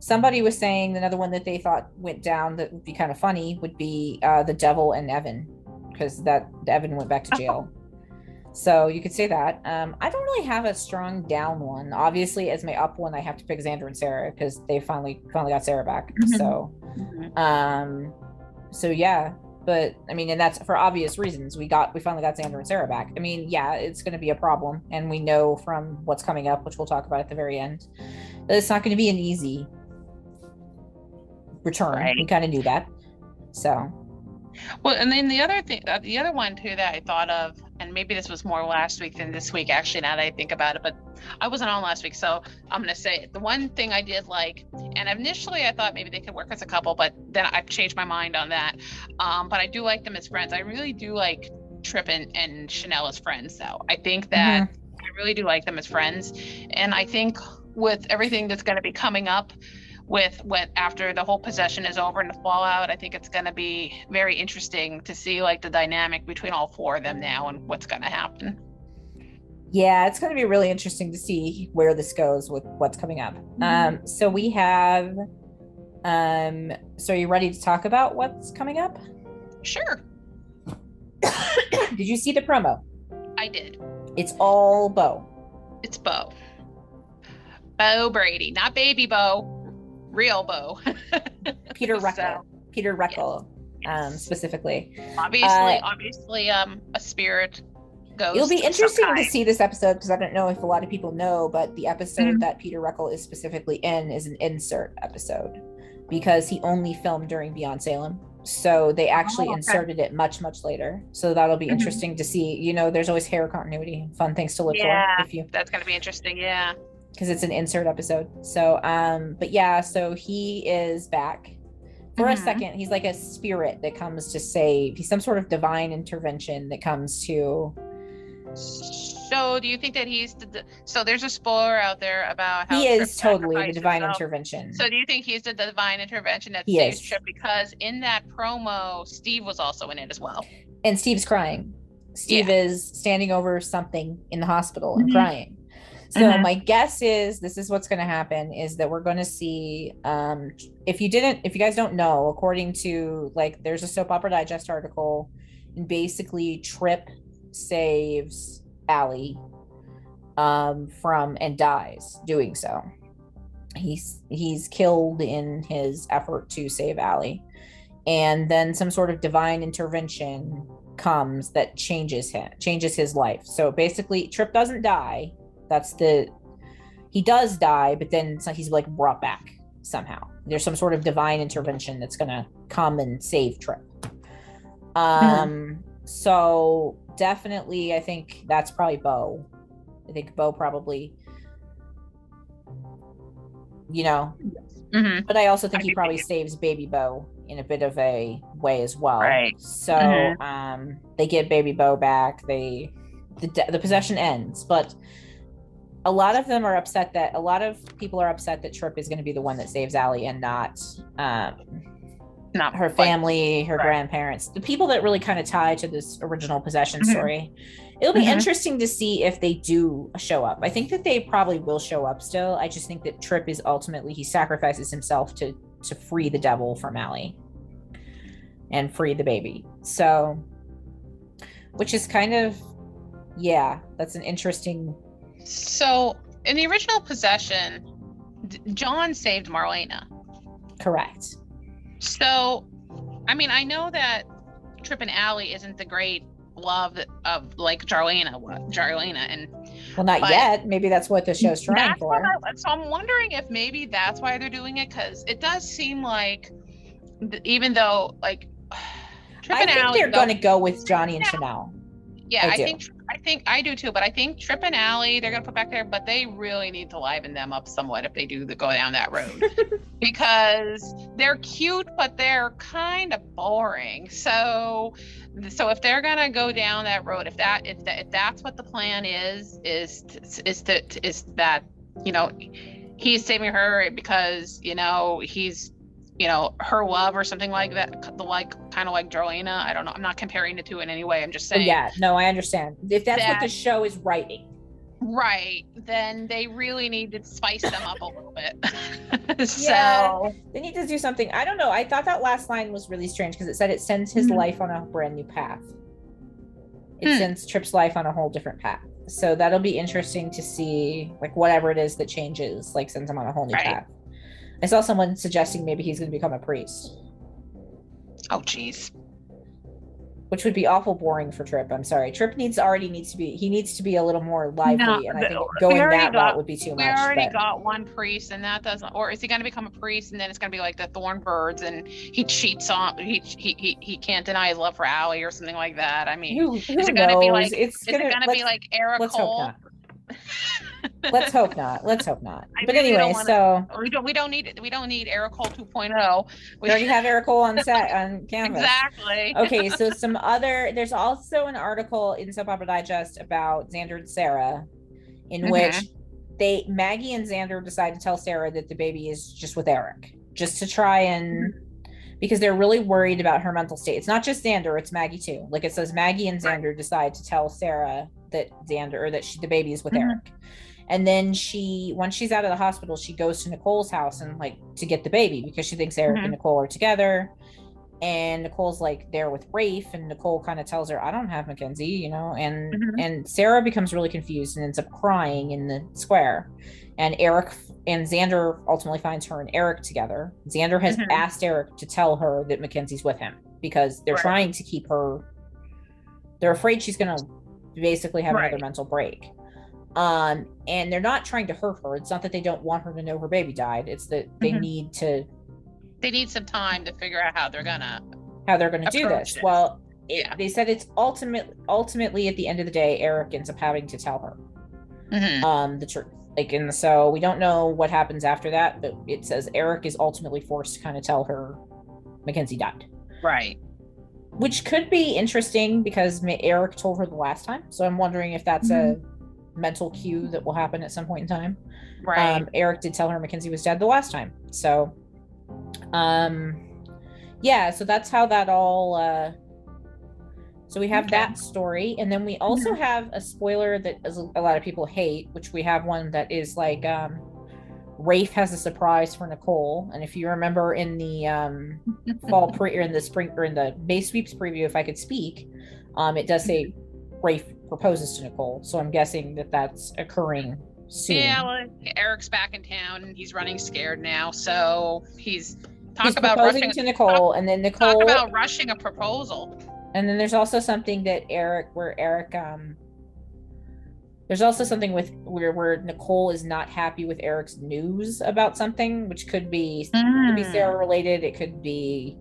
somebody was saying, another one that they thought went down that would be kind of funny would be uh, the devil and Evan, because that Evan went back to jail. So you could say that. Um, I don't really have a strong down one. Obviously, as my up one, I have to pick Xander and Sarah because they finally finally got Sarah back. Mhm. So um so yeah but i mean and that's for obvious reasons. We got we finally got xander and sarah back. I mean yeah it's going to be a problem and we know from what's coming up which we'll talk about at the very end that it's not going to be an easy return. We kind of knew that so. Well, and then the other thing, uh, the other one too that I thought of, and maybe this was more last week than this week, actually, now that I think about it, but I wasn't on last week, so I'm gonna say it. the one thing I did like, and initially I thought maybe they could work as a couple, but then I've changed my mind on that. Um, but I do like them as friends. I really do like Trip and, and Chanel as friends, though. I think that I really do like them as friends, and I think with everything that's going to be coming up with what after the whole possession is over and the fallout i think it's going to be very interesting to see like the dynamic between all four of them now and what's going to happen. Yeah it's going to be really interesting to see where this goes with what's coming up. Um so we have um so are you ready to talk about what's coming up? Sure. Did you see the promo? I did. It's all bow it's bo bo brady not baby bo real bo Peter So, Reckell. Peter Reckell, um, specifically. obviously uh, obviously um a spirit ghost It'll be interesting to see this episode because I don't know if a lot of people know, but the episode Mhm. that Peter Reckell is specifically in is an insert episode because he only filmed during Beyond Salem. So they actually Oh, okay. inserted it much, much later. So that'll be Mhm. interesting to see. You know, there's always hair continuity, fun things to look Yeah. for if you that's going to be interesting yeah because it's an insert episode. So, um, but yeah, so he is back for a Mhm. second. He's like a spirit that comes to save. He's some sort of divine intervention that comes to So do you think that he's the, so there's a spoiler out there about how he is totally the divine himself. intervention. So do you think he's the divine intervention that He saves is. Trip? Because in that promo, Steve was also in it as well. and Steve's crying. Steve is standing over something in the hospital and Mhm. crying. So Mhm. my guess is this is what's going to happen is that we're going to see um if you didn't if you guys don't know according to like there's a soap opera digest article and basically Trip saves Allie um from and dies doing so. He's he's killed in his effort to save Allie and then some sort of divine intervention comes that changes him changes his life so basically trip doesn't die that's the he does die but then he's like brought back somehow there's some sort of divine intervention that's gonna come and save trip um so definitely i think that's probably bo i think bo probably you know hmm but I also think I he probably saves Baby Bo in a bit of a way as well. Right. So Mhm. um, they get Baby Bo back. They the de- the possession ends, but a lot of them are upset that a lot of people are upset that Trip is going to be the one that saves Allie and not um, Not her like- family, her right. grandparents, the people that really kind of tie to this original possession Mhm. story. It'll be Mhm. interesting to see if they do show up. I think that they probably will show up still. I just think that Trip is ultimately he sacrifices himself to to free the devil from Allie and free the baby. So which is kind of yeah, that's an interesting So in the original possession, John saved Marlena. correct. So, I mean, I know that Trip and Allie isn't the great love of like Jarlena, Jarlena, and Well, not yet. Maybe that's what the show's trying for. I, so I'm wondering if maybe that's why they're doing it because it does seem like, even though like Trip I and think they're going to go with Johnny and. Chanel. Yeah, I I, think I think I do too, but I think Trip and Allie they're gonna put back there, but they really need to liven them up somewhat if they do the, go down that road because they're cute, but they're kind of boring. So, so if they're gonna go down that road, if that if that if that's what the plan is, is is to is that you know he's saving her because you know he's you know her love or something like that the like kind of like Jarlena I don't know I'm not comparing the two in any way I'm just saying yeah, no, I understand. If that's what the show is writing, right then they really need to spice them up a little bit so Yeah. they need to do something. I don't know. I thought that last line was really strange because it said it sends his Mhm. life on a brand new path. It Hmm. sends Trip's life on a whole different path. So that'll be interesting to see, like whatever it is that changes, like sends him on a whole new Right. path. I saw someone suggesting maybe he's going to become a priest, oh geez which would be awful boring for Trip. I'm sorry. Trip needs already needs to be he needs to be a little more lively, No, and I think going that got- route would be too we much. already but- got one priest and that doesn't or is he going to become a priest and then it's going to be like the thorn birds and he cheats on he he he, he can't deny his love for Allie or something like that I mean Who, who is it gonna be like- it's is it going to be like Eric let's Cole not. let's hope not. Let's hope not. I But anyway, wanna- so we don't we don't need it we don't need Eric Cole 2.0 we already have Eric Cole on set on canvas. exactly Okay, so some other there's also an article in Soap Opera Digest about Xander and Sarah, in Mhm. which they Maggie and Xander decide to tell Sarah that the baby is just with Eric, just to try and because they're really worried about her mental state. It's not just Xander, it's Maggie too. Like it says Maggie and Xander decide to tell Sarah that Xander or that she, the baby is with Mhm. Eric. And then she once she's out of the hospital, she goes to Nicole's house and like to get the baby because she thinks Eric Mhm. and Nicole are together. And Nicole's like there with Rafe, and Nicole kind of tells her, I don't have Mackenzie, you know, and Mhm. and Sarah becomes really confused and ends up crying in the square. And Eric and Xander ultimately finds her and Eric together. Xander has Mhm. asked Eric to tell her that Mackenzie's with him because they're Right. trying to keep her. They're afraid she's gonna basically have Right. another mental break. Um, and they're not trying to hurt her. It's not that they don't want her to know her baby died. It's that they Mhm. need to they need some time to figure out how they're gonna how they're going to do this. this. Well, it, Yeah. they said it's ultimate ultimately at the end of the day, Eric ends up having to tell her Mhm. um the truth. Like, and so we don't know what happens after that, but it says Eric is ultimately forced to kind of tell her Mackenzie died, right which could be interesting because Eric told her the last time. So I'm wondering if that's a mental cue that will happen at some point in time. Right. Um, Eric did tell her Mackenzie was dead the last time. So, um, yeah, so that's how that all. Uh, so we have Okay. that story, and then we also have a spoiler that a lot of people hate, which we have one that is like um, Rafe has a surprise for Nicole, and if you remember in the um, fall pre or in the spring or in the May sweeps preview, if I could speak, um, it does say Rafe proposes to Nicole, so I'm guessing that that's occurring soon. Yeah, well, Eric's back in town and he's running scared now. So he's talk He's about proposing rushing. to Nicole, and then Nicole, Talk about rushing a proposal. and then there's also something that Eric, where Eric, um, there's also something with where where Nicole is not happy with Eric's news about something, which could be could be Hmm. Sarah related. It could be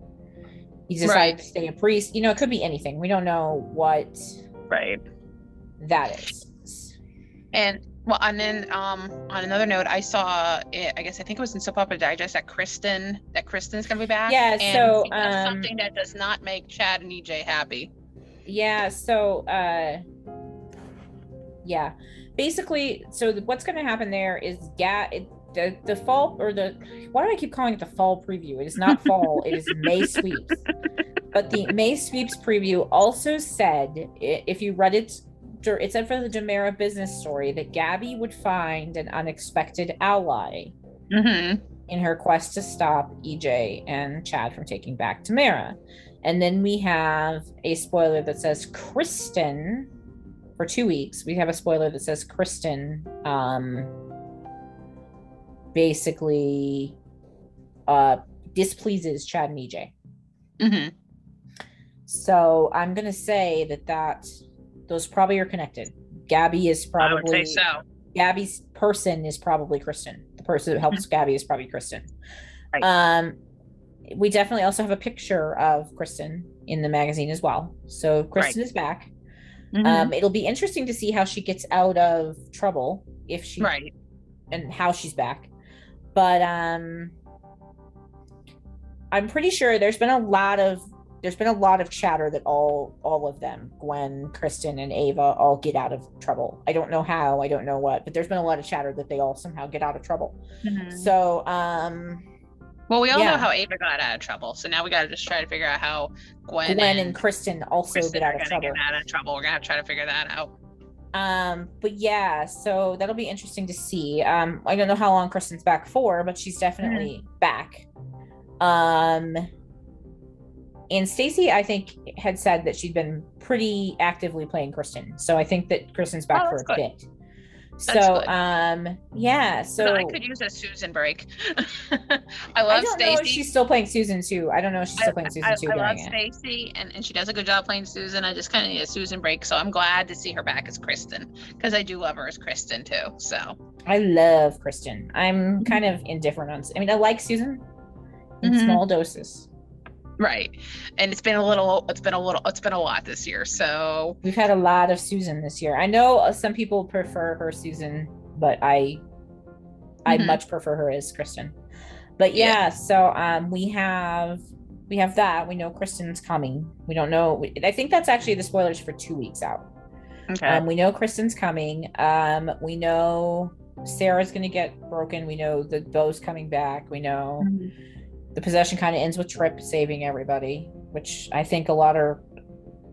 he decided Right. to stay a priest. You know, it could be anything. We don't know what Right. That is. And well, and then um on another note, I saw it, I guess I think it was in Soap Opera Digest that Kristen that Kristen's gonna be back. Yeah, so, um, something that does not make Chad and EJ happy. Yeah, so uh yeah. Basically, so the, what's going to happen there is ga- it, the the fall or the why do I keep calling it the fall preview? It is not fall, it is May sweeps. But the May sweeps preview also said if you read it it said for the DiMera business story that Gabby would find an unexpected ally Mm-hmm. in her quest to stop EJ and Chad from taking back DiMera. And then we have a spoiler that says Kristen for two weeks. We have a spoiler that says Kristen um basically uh displeases Chad and EJ. Mm-hmm. So I'm gonna say that that those probably are connected. Gabby is I would probably say so. Gabby's person is probably Kristen. The person that helps Gabby is probably Kristen. Right. Um, we definitely also have a picture of Kristen in the magazine as well. So Kristen is back. Mhm. Um, it'll be interesting to see how she gets out of trouble if she right. and how she's back. But um, I'm pretty sure there's been a lot of there's been a lot of chatter that all all of them, Gwen, Kristen, and Ava, all get out of trouble. I don't know how, I don't know what, but there's been a lot of chatter that they all somehow get out of trouble. Mhm. So um, Well, we all Yeah. know how Ava got out of trouble, so now we got to just try to figure out how Gwen, Gwen and, and Kristen also Kristen get out of trouble. get out of trouble. We're gonna have to try to figure that out. Um, but yeah, so that'll be interesting to see. Um, I don't know how long Kristen's back for, but she's definitely back. Um, and Stacy, I think, had said that she'd been pretty actively playing Kristen, so I think that Kristen's back Oh, for a good. bit. That's so, good. um, yeah, so So I could use a Susan break. I I love don't know if Stacy. she's still playing Susan too. I don't know if she's still playing Susan I, too I love. Stacy, and, and she does a good job playing Susan. I just kind of need a Susan break, so I'm glad to see her back as Kristen because I do love her as Kristen too. So I love Kristen. I'm kind of indifferent on. I mean, I like Susan in Mhm. small doses. Right, and it's been a little, it's been a little, it's been a lot this year. So We've had a lot of Susan this year. I know uh, some people prefer her Susan, but I I Mhm. much prefer her as Kristen. But yeah, Yeah. so um we have we have that. We know Kristen's coming. We don't know. I think that's actually the spoilers for 2 weeks out. okay, Um we know Kristen's coming. Um we know Sarah's going to get broken. We know the Bo's coming back. We know Mhm. The possession kind of ends with Tripp saving everybody, which I think a lot are.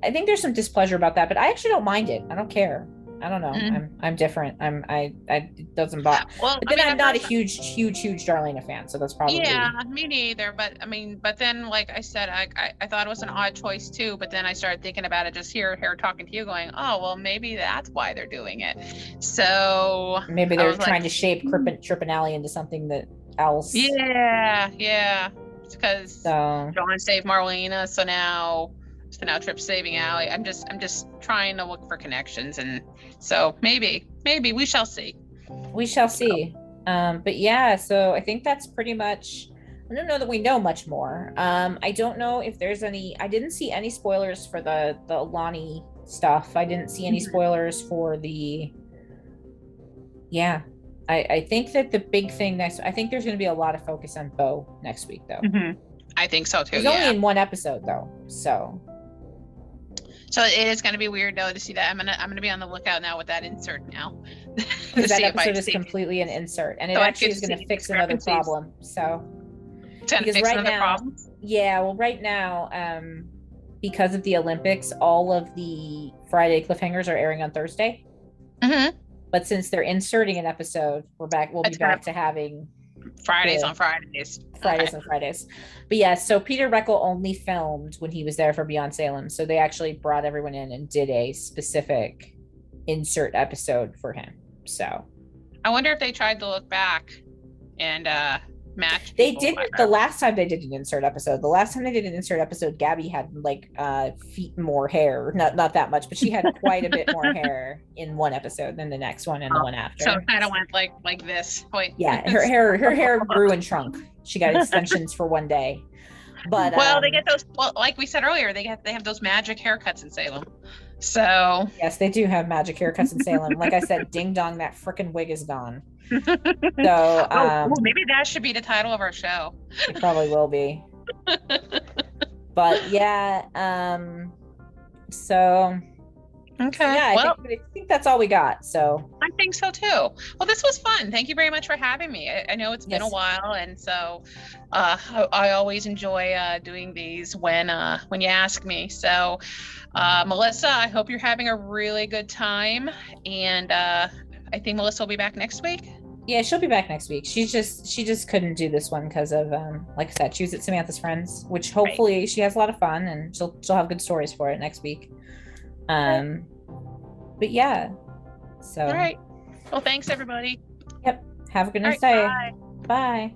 I think there's some displeasure about that, but I actually don't mind it. I don't care. I don't know. Mhm. I'm I'm different. I'm I I it doesn't bother. well, But I then mean, I'm the not a huge huge huge Jarlena fan, so that's probably Yeah, me neither. But I mean, but then, like I said, I, I I thought it was an odd choice too. But then I started thinking about it, just here, here, talking to you, going, oh well, maybe that's why they're doing it. So maybe they're was like, trying to shape Tripp Trip and Allie into something that else. yeah, yeah, because So John saved Marlena, so now so now Tripp's saving Allie. I'm just I'm just trying to look for connections, and so maybe maybe we shall see. we shall see. Um, but yeah, so I think that's pretty much. I don't know that we know much more. Um, I don't know if there's any. I didn't see any spoilers for the the Lani stuff. I didn't see any Mhm. spoilers for the. Yeah, I I think that the big thing next. I think there's going to be a lot of focus on Bo next week, though. I think so too. He's yeah. only in one episode though, so So it is going to be weird though to see that. I'm gonna I'm gonna be on the lookout now with that insert now. to Because that see if I episode is see- completely an insert, and it So actually is going to fix another problem. So to because fix right another now- problem. yeah, well, right now, um, because of the Olympics, all of the Friday cliffhangers are airing on Thursday. Mhm. But since they're inserting an episode, we're back. We'll be It's gonna- back to having Fridays on Fridays. Fridays Okay. and Fridays. But yeah, so Peter Reckell only filmed when he was there for Beyond Salem. So they actually brought everyone in and did a specific insert episode for him. So I wonder if they tried to look back and uh match. they did the last time they did an insert episode. The last time they did an insert episode, Gabby had like uh feet more hair. Not not that much, but she had quite a bit more hair in one episode than the next one and the one after. So it kind of went like like this. Point. yeah, her hair her hair grew and shrunk. She got extensions for one day. But well, they um, get those. Well, like we said earlier, they get they have those magic haircuts in Salem. So Yes, they do have magic haircuts in Salem. Like I said, ding dong, that freaking wig is gone. So oh, um, maybe that should be the title of our show. it probably will be. But yeah, um, so Okay. yeah, I, well, think, I think that's all we got. So I think so too. Well, this was fun. Thank you very much for having me. I, I know it's been a while, and so uh, I, I always enjoy uh, doing these when uh, when you ask me. So, uh, Melissa, I hope you're having a really good time, and uh, I think Melissa will be back next week. Yeah, she'll be back next week. She's just she just couldn't do this one because of um, like I said, she was at Samantha's friends, which hopefully she has a lot of fun and she'll she'll have good stories for it next week. Um, but yeah, so All right. Well, thanks everybody. Yep. Have a good nice right, day. bye. Bye.